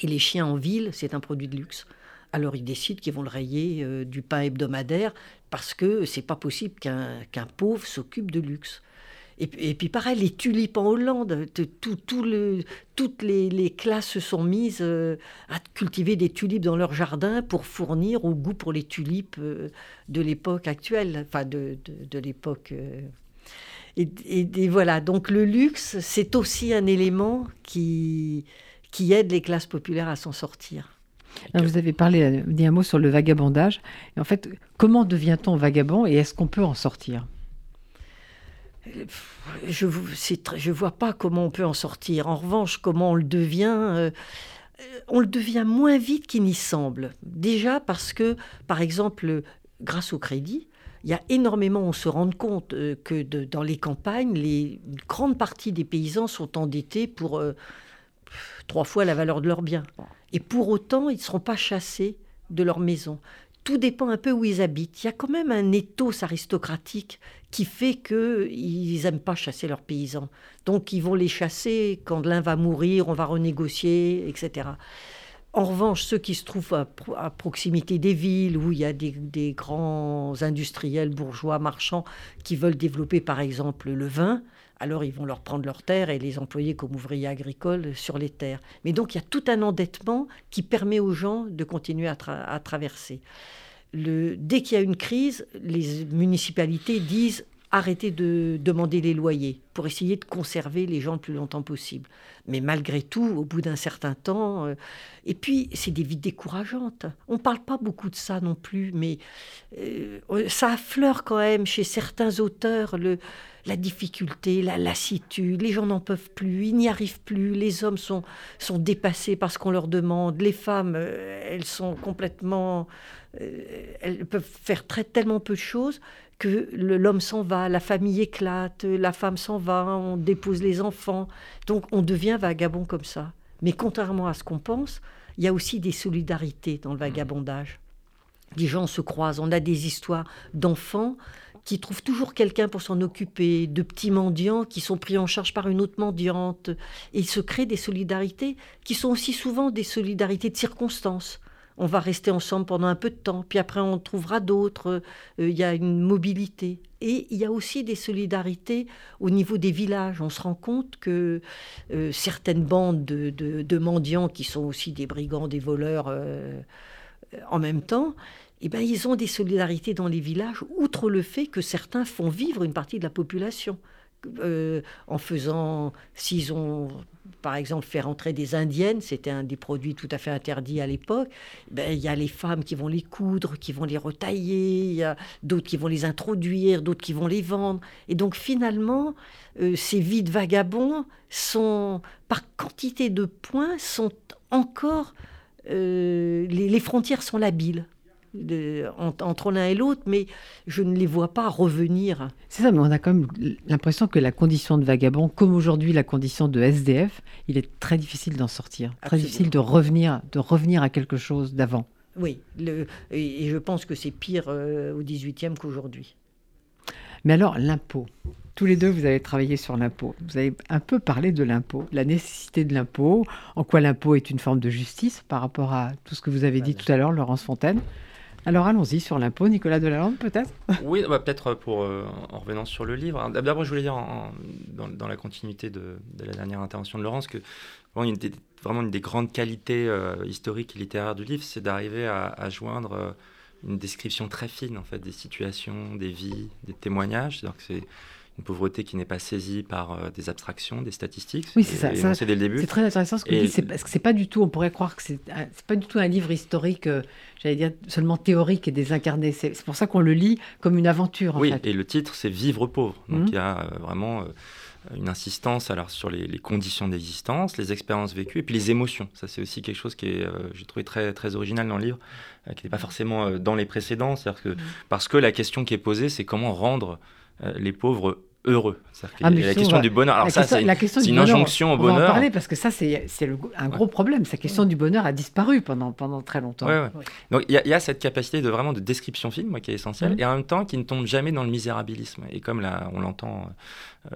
Et les chiens en ville, c'est un produit de luxe. Alors ils décident qu'ils vont le rayer euh, du pain hebdomadaire parce que c'est pas possible qu'un pauvre s'occupe de luxe. Et, puis pareil, les tulipes en Hollande, tout, le, toutes les, classes se sont mises euh, à cultiver des tulipes dans leur jardin pour fournir au goût pour les tulipes euh, de l'époque actuelle, enfin de, de, l'époque. Euh. Et, voilà, donc le luxe, c'est aussi un élément qui, qui aide les classes populaires à s'en sortir. vous avez parlé, dit un mot sur le vagabondage. Et en fait, comment devient-on vagabond et est-ce qu'on peut en sortir? Je ne vois pas comment on peut en sortir. En revanche, comment on le devient, euh, on le devient moins vite qu'il n'y semble. Déjà parce que, par exemple, grâce au crédit, il y a énormément, on se rend compte euh, que dans les campagnes, les, une grande partie des paysans sont endettés pour euh, trois fois la valeur de leurs biens. Et pour autant, ils ne seront pas chassés de leur maison tout dépend un peu où ils habitent. Il y a quand même un ethos aristocratique qui fait qu'ils n'aiment pas chasser leurs paysans. Donc ils vont les chasser quand l'un va mourir, on va renégocier, etc. En revanche, ceux qui se trouvent à, proximité des villes, où il y a des, des, grands industriels, bourgeois, marchands, qui veulent développer par exemple le vin, alors ils vont leur prendre leurs terres et les employer comme ouvriers agricoles sur les terres. Mais donc il y a tout un endettement qui permet aux gens de continuer à, traverser. dès qu'il y a une crise, les municipalités disent arrêter de demander les loyers pour essayer de conserver les gens le plus longtemps possible. Mais malgré tout, au bout d'un certain temps, euh, et puis c'est des vies décourageantes. On ne parle pas beaucoup de ça non plus, mais euh, ça affleure quand même chez certains auteurs le, la difficulté, la lassitude. Les gens n'en peuvent plus, ils n'y arrivent plus. Les hommes sont, sont dépassés par ce qu'on leur demande. Les femmes, euh, elles sont complètement... elles peuvent faire très, tellement peu de choses que l'homme s'en va, la famille éclate, la femme s'en va, on dépose les enfants. Donc on devient vagabond comme ça. Mais contrairement à ce qu'on pense, il y a aussi des solidarités dans le mmh. vagabondage. Les gens se croisent, on a des histoires d'enfants qui trouvent toujours quelqu'un pour s'en occuper, de petits mendiants qui sont pris en charge par une autre mendiante. Et il se crée des solidarités qui sont aussi souvent des solidarités de circonstances on va rester ensemble pendant un peu de temps, puis après on trouvera d'autres, euh, il y a une mobilité. Et il y a aussi des solidarités au niveau des villages. On se rend compte que euh, certaines bandes de, mendiants, qui sont aussi des brigands, des voleurs euh, en même temps, eh ben, ils ont des solidarités dans les villages, outre le fait que certains font vivre une partie de la population. en faisant, s'ils ont par exemple, faire entrer des indiennes, c'était un des produits tout à fait interdits à l'époque. Ben, il y a les femmes qui vont les coudre, qui vont les retailler, d'autres qui vont les introduire, d'autres qui vont les vendre. Et donc finalement, euh, ces vides vagabonds sont, par quantité de points, sont encore... Euh, les frontières sont labiles entre l'un et l'autre, mais je ne les vois pas revenir. C'est ça, mais on a quand même l'impression que la condition de vagabond, comme aujourd'hui la condition de SDF, il est très difficile d'en sortir, très difficile de revenir, de revenir à quelque chose d'avant. Oui, et je pense que c'est pire euh, au 18e qu'aujourd'hui. Mais alors, l'impôt. Tous les deux, vous avez travaillé sur l'impôt. Vous avez un peu parlé de l'impôt, la nécessité de l'impôt, en quoi l'impôt est une forme de justice par rapport à tout ce que vous avez dit tout à l'heure, Laurence Fontaine. Alors allons-y sur l'impôt, Nicolas Delalande peut-être? Oui, bah, peut-être pour euh, en revenant sur le livre. D'abord, je voulais dire dans, la continuité de, la dernière intervention de Laurence que vraiment une des grandes qualités euh, historiques et littéraires du livre, c'est d'arriver à, joindre euh, une description très fine en fait des situations, des vies, des témoignages. C'est-à-dire que c'est une pauvreté qui n'est pas saisie par euh, des abstractions, des statistiques. Oui, c'est ça. c'est dès le début. C'est très intéressant ce que vous dites, parce que c'est pas du tout, on pourrait croire que c'est pas du tout un livre historique, euh, j'allais dire seulement théorique et désincarné. C'est pour ça qu'on le lit comme une aventure. oui, et le titre, c'est Vivre pauvre. Donc mmh. il y a euh, vraiment une insistance alors sur les, conditions d'existence, les expériences vécues et puis les émotions. Ça, c'est aussi quelque chose qui est, j'ai trouvé très, très original dans le livre, qui n'est pas forcément dans les précédents. Que, mmh. Parce que la question qui est posée, c'est comment rendre euh, les pauvres heureux. Ah, la question du bonheur. Alors ça, c'est une injonction au bonheur. On va en parler parce que ça, c'est un gros problème. Sa question du bonheur a disparu pendant, pendant très longtemps. Donc il y, a cette capacité de vraiment de description film, moi, qui est essentielle, mmh. et en même temps qui ne tombe jamais dans le misérabilisme. Et comme là, on l'entend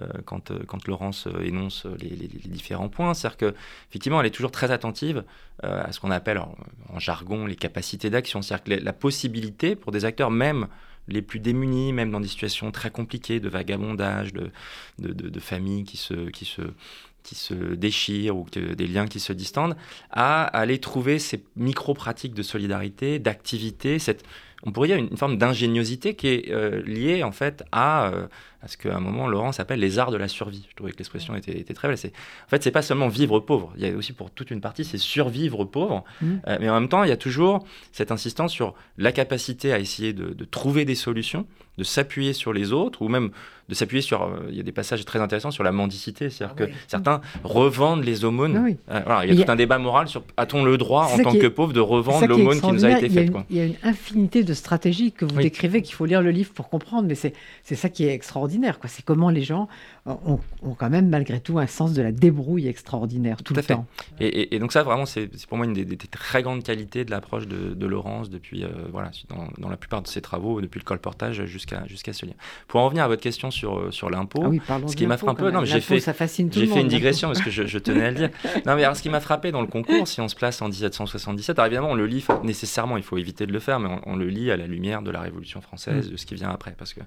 euh, quand, euh, quand Laurence énonce les, différents points, c'est-à-dire qu'effectivement, elle est toujours très attentive à ce qu'on appelle en, en, jargon les capacités d'action, c'est-à-dire que la possibilité pour des acteurs, même les plus démunis, même dans des situations très compliquées de vagabondage, de, familles qui se, déchirent ou des liens qui se distendent, à aller trouver ces micro-pratiques de solidarité, d'activité, cette, on pourrait dire une, forme d'ingéniosité qui est euh, liée en fait à, euh, à ce qu'à un moment Laurent s'appelle les arts de la survie. Je trouvais que l'expression était, était, très belle. En fait, c'est pas seulement vivre pauvre. Il y a aussi pour toute une partie, c'est survivre pauvre. Mmh. Euh, mais en même temps, il y a toujours cette insistance sur la capacité à essayer de, de trouver des solutions, de s'appuyer sur les autres, ou même de s'appuyer sur. Euh, il y a des passages très intéressants sur la mendicité, c'est-à-dire ah que certains revendent les aumônes. Ah euh, il y a tout un débat moral sur a-t-on le droit en tant que pauvre de revendre l'aumône qui nous a été faite. Il y a une infinité de stratégies que vous décrivez qu'il faut lire le livre pour comprendre, mais c'est ça qui est extraordinaire. C'est comment les gens ont, quand même malgré tout un sens de la débrouille extraordinaire tout, le temps. Et, donc ça vraiment c'est pour moi une des, très grandes qualités de l'approche de, Laurence depuis euh, voilà dans, la plupart de ses travaux depuis le colportage jusqu'à jusqu'à ce livre. Pour en revenir à votre question sur euh, sur l'impôt, ah ce qui m'a frappé un peu, non j'ai fait fait une digression parce que je, tenais à le dire. Non mais alors ce qui m'a frappé dans le concours, si on se place en 1777, alors évidemment on le lit nécessairement, il faut éviter de le faire, mais on, le lit à la lumière de la Révolution française, mm. de ce qui vient après, parce que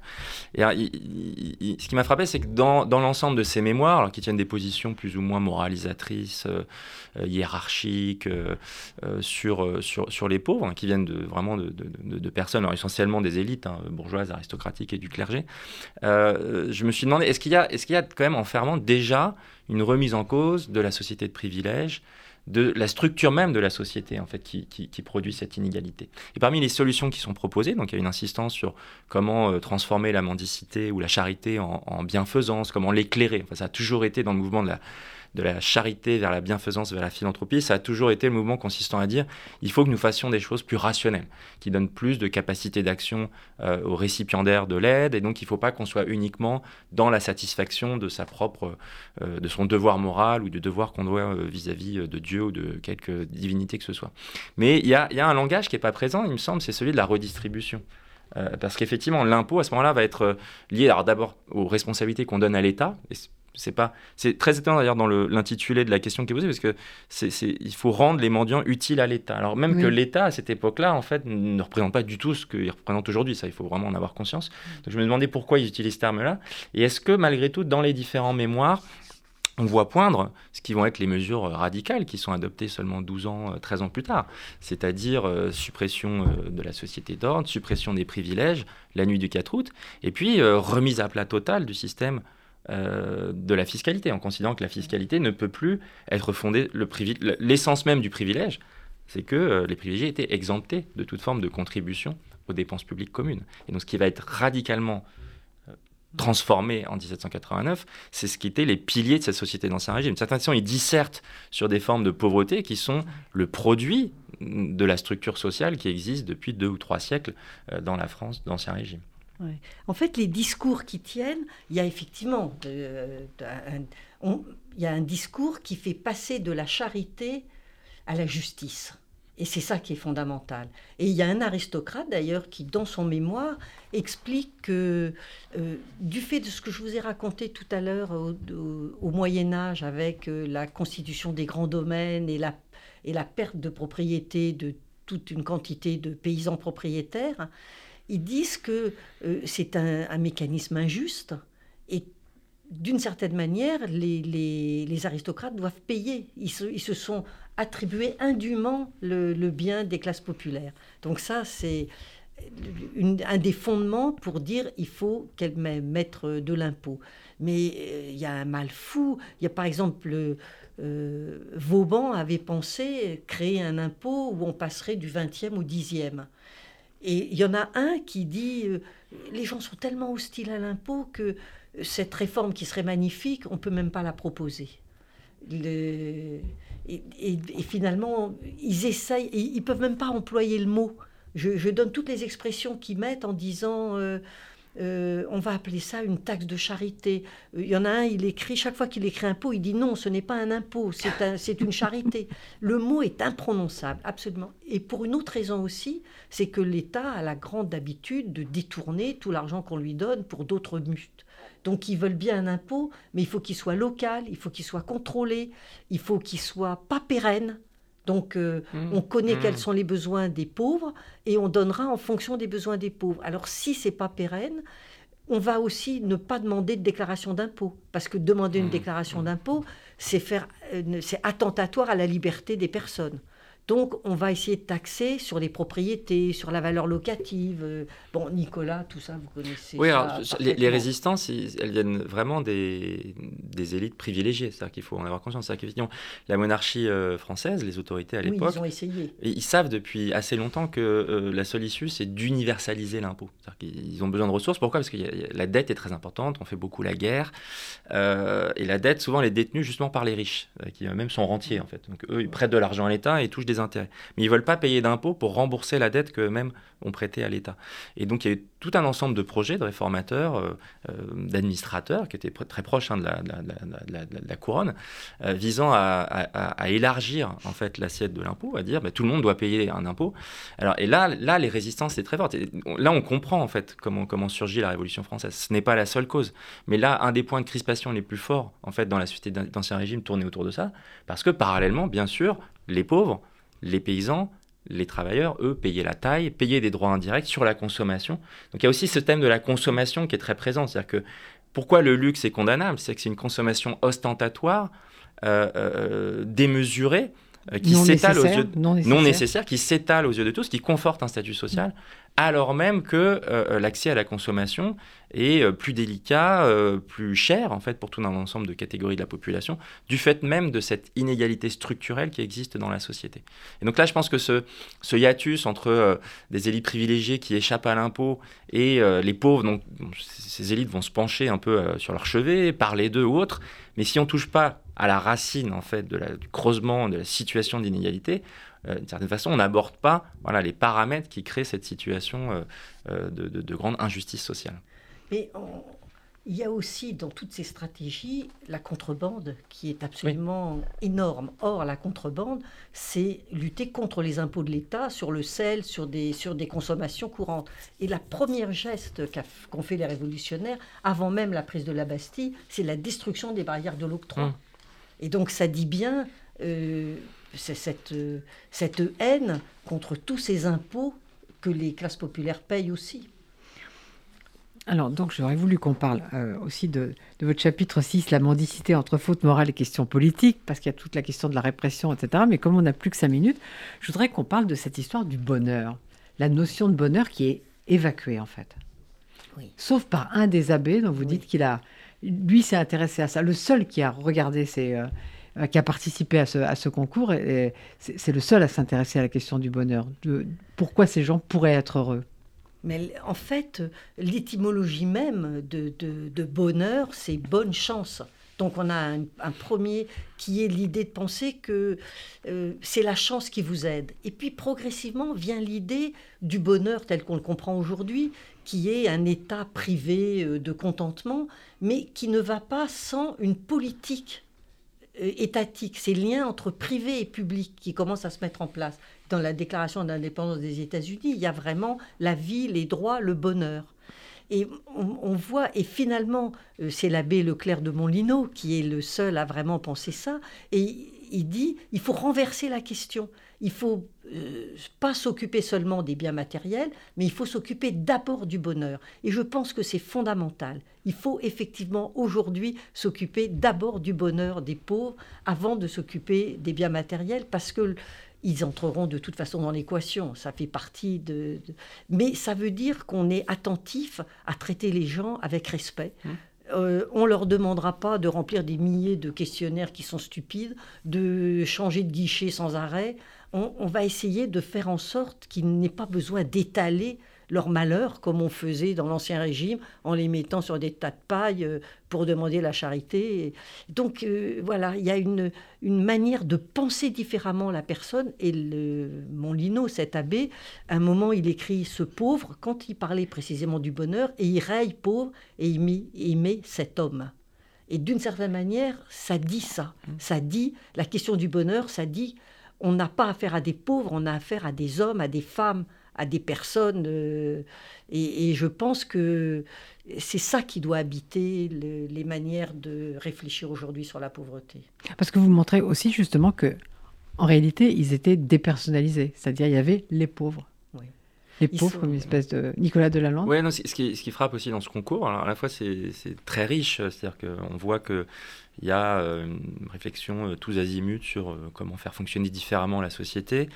et ce qui m'a frappé, c'est que dans l'ensemble de ces mémoires, qui tiennent des positions plus ou moins moralisatrices, euh, euh, hiérarchiques euh, sur, sur, sur les pauvres, hein, qui viennent de, vraiment de, de, personnes, essentiellement des élites, hein, bourgeoises, aristocratiques, aristocratique et du clergé. je me suis demandé, est-ce qu'il y, est qu'il y a quand même enfermant déjà une remise en cause de la société de privilèges de la structure même de la société en fait qui, produit cette inégalité. Et parmi les solutions qui sont proposées, donc il y a une insistance sur comment euh, transformer la mendicité ou la charité en, en bienfaisance, comment l'éclairer. Enfin, ça a toujours été dans le mouvement de la, de la charité vers la bienfaisance, vers la philanthropie, ça a toujours été le mouvement consistant à dire il faut que nous fassions des choses plus rationnelles, qui donnent plus de capacité d'action euh, aux récipiendaires de l'aide, et donc il ne faut pas qu'on soit uniquement dans la satisfaction de sa propre, euh, de son devoir moral ou du devoir qu'on doit euh, vis-à-vis de Dieu ou de quelque divinité que ce soit. Mais il y a, un langage qui n'est pas présent, il me semble, c'est celui de la redistribution. parce qu'effectivement, l'impôt à ce moment-là va être lié d'abord aux responsabilités qu'on donne à l'État, c'est pas, c'est très étonnant d'ailleurs dans l'intitulé de la question qui est posée parce que c'est, il faut rendre les mendiants utiles à l'État. Alors même que l'État à cette époque-là en fait ne représente pas du tout ce qu'il représente aujourd'hui. Ça, il faut vraiment en avoir conscience. Donc je me demandais pourquoi ils utilisent ce terme-là et est-ce que malgré tout dans les différents mémoires on voit poindre ce qui vont être les mesures radicales qui sont adoptées seulement 12 ans, 13 ans plus tard, c'est-à-dire euh, suppression euh, de la société d'ordre, suppression des privilèges, la nuit du 4 août, et puis euh, remise à plat totale du système euh, de la fiscalité, en considérant que la fiscalité ne peut plus être fondée. L'essence même du privilège, c'est que euh, les privilégiés étaient exemptés de toute forme de contribution aux dépenses publiques communes. Et donc ce qui va être radicalement euh, transformé en 1789, c'est ce qui était les piliers de cette société d'Ancien Régime. Certains façon, ils dissertent sur des formes de pauvreté qui sont le produit de la structure sociale qui existe depuis deux ou trois siècles dans la France d'Ancien Régime. En fait, les discours qui tiennent, il y a effectivement euh, un, y a un discours qui fait passer de la charité à la justice. Et c'est ça qui est fondamental. Et il y a un aristocrate d'ailleurs qui, dans son mémoire, explique que euh, du fait de ce que je vous ai raconté tout à l'heure au, Moyen Âge avec euh, la constitution des grands domaines et la perte de propriété de toute une quantité de paysans propriétaires, ils disent que euh, c'est un, mécanisme injuste et d'une certaine manière, les, aristocrates doivent payer. Ils se, sont attribués indûment le, bien des classes populaires. Donc ça, c'est un des fondements pour dire il faut qu'elles mettent de l'impôt. Mais euh, il y a un mal fou. Il y a par exemple... Euh, Vauban avait pensé créer un impôt où on passerait du 20e au 10e. Et il y en a un qui dit euh, les gens sont tellement hostiles à l'impôt que cette réforme qui serait magnifique, on peut même pas la proposer. et, finalement, ils essayent, ils peuvent même pas employer le mot. Je, donne toutes les expressions qu'ils mettent en disant euh, euh, on va appeler ça une taxe de charité. Il y en a un, il écrit, chaque fois qu'il écrit impôt, il dit non, ce n'est pas un impôt, c'est une charité. Le mot est imprononçable, absolument. Et pour une autre raison aussi, c'est que l'État a la grande habitude de détourner tout l'argent qu'on lui donne pour d'autres buts. Donc ils veulent bien un impôt, mais il faut qu'il soit local, il faut qu'il soit contrôlé, il faut qu'il soit pas pérenne. Donc, euh, mmh. on connaît quels mmh. sont les besoins des pauvres et on donnera en fonction des besoins des pauvres. Alors, si c'est pas pérenne, on va aussi ne pas demander de déclaration d'impôt, parce que demander une mmh. déclaration d'impôt, c'est faire, euh, c'est attentatoire à la liberté des personnes. Donc, on va essayer de taxer sur les propriétés, sur la valeur locative. Euh, bon, Nicolas, tout ça, vous connaissez. Oui, alors, les, résistances, elles viennent vraiment des, des élites privilégiées. C'est-à-dire qu'il faut en avoir conscience. C'est-à-dire qu'effectivement, la monarchie euh, française, les autorités à l'époque. ils ont essayé. Ils savent depuis assez longtemps que euh, la seule issue, c'est d'universaliser l'impôt. C'est-à-dire qu'ils ont besoin de ressources. Pourquoi? Parce que la dette est très importante. On fait beaucoup la guerre. et la dette, souvent, elle est détenue justement par les riches, qui eux-mêmes sont rentiers, en fait. Donc, eux, ils prêtent de l'argent à l'État et touchent des intérêts. Mais ils ne veulent pas payer d'impôts pour rembourser la dette qu'eux-mêmes ont prêtée à l'État. Et donc il y a eu tout un ensemble de projets de réformateurs, euh, euh, d'administrateurs qui étaient très proches de, la, couronne, euh, visant à, élargir en fait l'assiette de l'impôt, à dire bah, tout le monde doit payer un impôt. Alors et là, les résistances c'est très fort. là on comprend en fait comment comment surgit la Révolution française. Ce n'est pas la seule cause, mais là un des points de crispation les plus forts en fait dans la société d'Ancien Régime tournait autour de ça, parce que parallèlement bien sûr les pauvres les paysans, les travailleurs, eux, payaient la taille, payaient des droits indirects sur la consommation. Donc il y a aussi ce thème de la consommation qui est très présent. C'est-à-dire que pourquoi le luxe est condamnable? C'est que c'est une consommation ostentatoire, euh, euh, démesurée, euh, qui s'étale aux yeux non, nécessaire. qui s'étale aux yeux de tous, qui conforte un statut social, alors même que l'accès à la consommation est plus délicat, plus cher en fait pour tout un ensemble de catégories de la population, du fait même de cette inégalité structurelle qui existe dans la société. Et donc là, je pense que ce, ce hiatus entre des élites privilégiées qui échappent à l'impôt et les pauvres, donc ces élites vont se pencher un peu sur leur chevet, parler d'eux ou autres, mais si on touche pas à la racine en fait de la, du creusement de la situation d'inégalité, euh, d'une certaine façon, on n'aborde pas voilà, les paramètres qui créent cette situation euh, euh, de, grande injustice sociale. Il y a aussi dans toutes ces stratégies la contrebande qui est absolument énorme. Or, la contrebande, c'est lutter contre les impôts de l'État sur le sel, sur des, sur des consommations courantes. Et la première geste qu'ont fait les révolutionnaires, avant même la prise de la Bastille, c'est la destruction des barrières de l'octroi. Hum. Et donc, ça dit bien c'est cette, cette haine contre tous ces impôts que les classes populaires payent aussi. Alors, donc, j'aurais voulu qu'on parle euh, aussi de, votre chapitre 6, la mendicité entre faute morale et questions politiques, parce qu'il y a toute la question de la répression, etc. Mais comme on n'a plus que cinq minutes, je voudrais qu'on parle de cette histoire du bonheur, la notion de bonheur qui est évacuée, en fait. Sauf par un des abbés dont vous dites qu'il a, lui, s'est intéressé à ça, le seul qui a regardé ces, euh, euh, qui a participé à ce, concours, et, c'est le seul à s'intéresser à la question du bonheur. De, pourquoi ces gens pourraient être heureux? Mais en fait, l'étymologie même de, bonheur, c'est bonne chance. Donc on a un, premier qui est l'idée de penser que euh, c'est la chance qui vous aide. Et puis progressivement vient l'idée du bonheur tel qu'on le comprend aujourd'hui, qui est un état privé euh, de contentement, mais qui ne va pas sans une politique euh, étatique, ces liens entre privé et public qui commencent à se mettre en place. Dans la déclaration d'indépendance des États-Unis, il y a vraiment la vie, les droits, le bonheur. Et on, voit, et finalement, euh, c'est l'abbé Leclerc de Montlino qui est le seul à vraiment penser ça, et il dit, il faut renverser la question. Il faut euh, pas s'occuper seulement des biens matériels, mais il faut s'occuper d'abord du bonheur. Et je pense que c'est fondamental. Il faut effectivement aujourd'hui s'occuper d'abord du bonheur des pauvres avant de s'occuper des biens matériels, parce que ils entreront de toute façon dans l'équation. Ça fait partie de, Mais ça veut dire qu'on est attentif à traiter les gens avec respect. Mmh. Euh, on ne leur demandera pas de remplir des milliers de questionnaires qui sont stupides, de changer de guichet sans arrêt on, va essayer de faire en sorte qu'il n'ait pas besoin d'étaler leur malheur, comme on faisait dans l'Ancien Régime, en les mettant sur des tas de paille euh, pour demander la charité. Donc euh, voilà, il y a une, manière de penser différemment la personne. Et le, mon Lino, cet abbé, à un moment, il écrit ce pauvre, quand il parlait précisément du bonheur, et il raye pauvre, et il met, il met cet homme. Et d'une certaine manière, ça dit ça. Mmh. Ça dit, la question du bonheur, ça dit on n'a pas affaire à des pauvres, on a affaire à des hommes, à des femmes, à des personnes. Euh, et, je pense que c'est ça qui doit habiter les manières de réfléchir aujourd'hui sur la pauvreté. Parce que vous montrez aussi justement que, en réalité, ils étaient dépersonnalisés, c'est-à-dire il y avait les pauvres. Les pauvres, comme une espèce de Nicolas Delalande. Oui, ce qui, ce qui frappe aussi dans ce concours, alors à la fois c'est très riche, c'est-à-dire qu'on voit que il y a euh, une réflexion euh, tous azimuts sur euh, comment faire fonctionner différemment la société.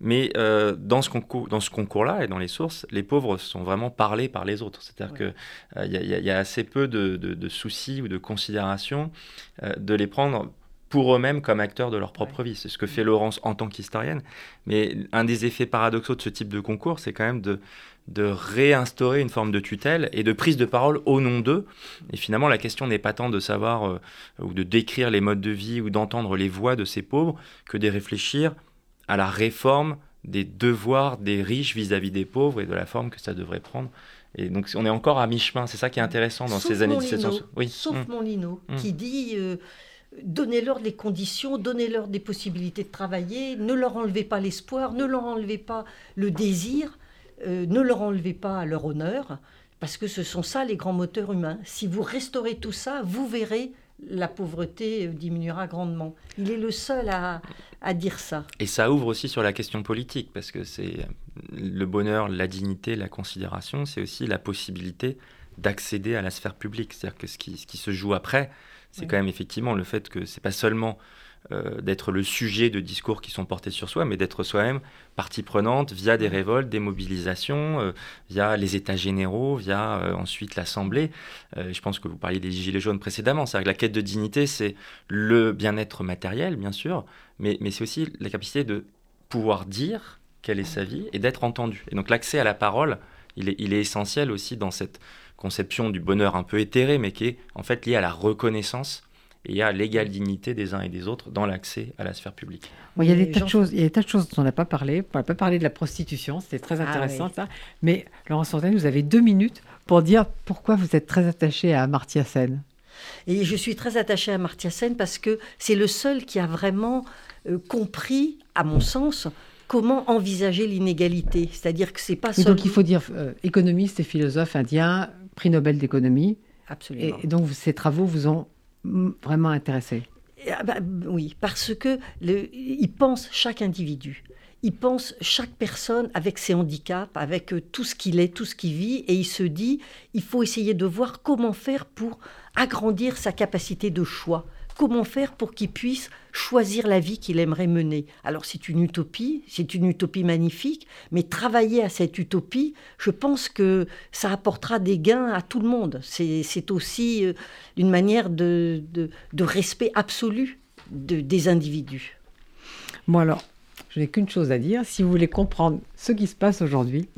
Mais dans ce concours, dans ce concours-là et dans les sources, les pauvres sont vraiment parlés par les autres. C'est-à-dire qu'il y, y, a assez peu de, de, soucis ou de considération de les prendre pour eux-mêmes comme acteurs de leur propre vie. C'est ce que fait Laurence en tant qu'historienne. Mais un des effets paradoxaux de ce type de concours, c'est quand même de de réinstaurer une forme de tutelle et de prise de parole au nom d'eux. Et finalement, la question n'est pas tant de savoir euh, ou de décrire les modes de vie ou d'entendre les voix de ces pauvres que de réfléchir à la réforme des devoirs des riches vis-à-vis des pauvres et de la forme que ça devrait prendre. Et donc, on est encore à mi-chemin. C'est ça qui est intéressant dans ces années 1700. Oui. Sauf mmh. mon Lino, mmh. qui dit euh, donnez-leur des conditions, donnez-leur des possibilités de travailler, ne leur enlevez pas l'espoir, ne leur enlevez pas le désir. Euh, ne leur enlevez pas leur honneur, parce que ce sont ça les grands moteurs humains. Si vous restaurez tout ça, vous verrez la pauvreté euh, diminuera grandement. Il est le seul à, dire ça. Et ça ouvre aussi sur la question politique, parce que c'est le bonheur, la dignité, la considération, c'est aussi la possibilité d'accéder à la sphère publique. C'est-à-dire que ce qui, se joue après, c'est quand même effectivement le fait que c'est pas seulement euh, d'être le sujet de discours qui sont portés sur soi, mais d'être soi-même partie prenante via des révoltes, des mobilisations, euh, via les États généraux, via euh, ensuite l'Assemblée. je pense que vous parliez des Gilets jaunes précédemment. C'est-à-dire que la quête de dignité, c'est le bien-être matériel, bien sûr, mais, mais c'est aussi la capacité de pouvoir dire quelle est sa vie et d'être entendu. Et donc l'accès à la parole, il est, il est essentiel aussi dans cette conception du bonheur un peu éthéré, mais qui est en fait liée à la reconnaissance et à l'égale dignité des uns et des autres dans l'accès à la sphère publique. il, y a des tas de choses, il y a des tas de choses dont on n'a pas parlé. On n'a pas parlé de la prostitution, c'était très ah intéressant ça. Mais Laurence Fontaine, vous avez deux minutes pour dire pourquoi vous êtes très attaché à Amartya Sen. Et je suis très attachée à Amartya Sen parce que c'est le seul qui a vraiment euh, compris, à mon sens, comment envisager l'inégalité. C'est-à-dire que c'est pas seulement... Donc il faut dire euh, économiste et philosophe indien, prix Nobel d'économie. Absolument. Et, donc ces travaux vous ont vraiment intéressé ah bah, Oui, parce que le, il pense chaque individu. Il pense chaque personne avec ses handicaps, avec euh, tout ce qu'il est, tout ce qu'il vit, et il se dit, il faut essayer de voir comment faire pour agrandir sa capacité de choix comment faire pour qu'il puisse choisir la vie qu'il aimerait mener. Alors c'est une utopie, c'est une utopie magnifique, mais travailler à cette utopie, je pense que ça apportera des gains à tout le monde. C'est aussi euh, une manière de, respect absolu des individus. Bon alors, je n'ai qu'une chose à dire, si vous voulez comprendre ce qui se passe aujourd'hui,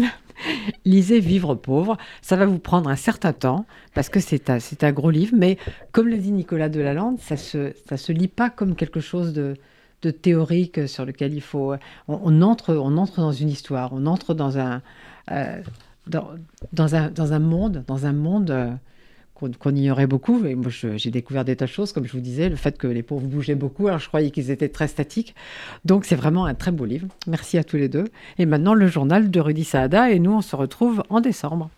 lisez Vivre pauvre. Ça va vous prendre un certain temps parce que c'est un, un, gros livre, mais comme l'a dit Nicolas Delalande, ça se, ça se lit pas comme quelque chose de, de théorique sur lequel il faut. On, entre, on entre dans une histoire, on entre dans un, euh, dans, un, dans un monde, dans un monde. Euh, qu'on ignorait beaucoup. Et moi, j'ai découvert des tas de choses, comme je vous disais, le fait que les pauvres bougeaient beaucoup. Alors, je croyais qu'ils étaient très statiques. Donc, c'est vraiment un très beau livre. Merci à tous les deux. Et maintenant, le journal de Rudy Saada. Et nous, on se retrouve en décembre.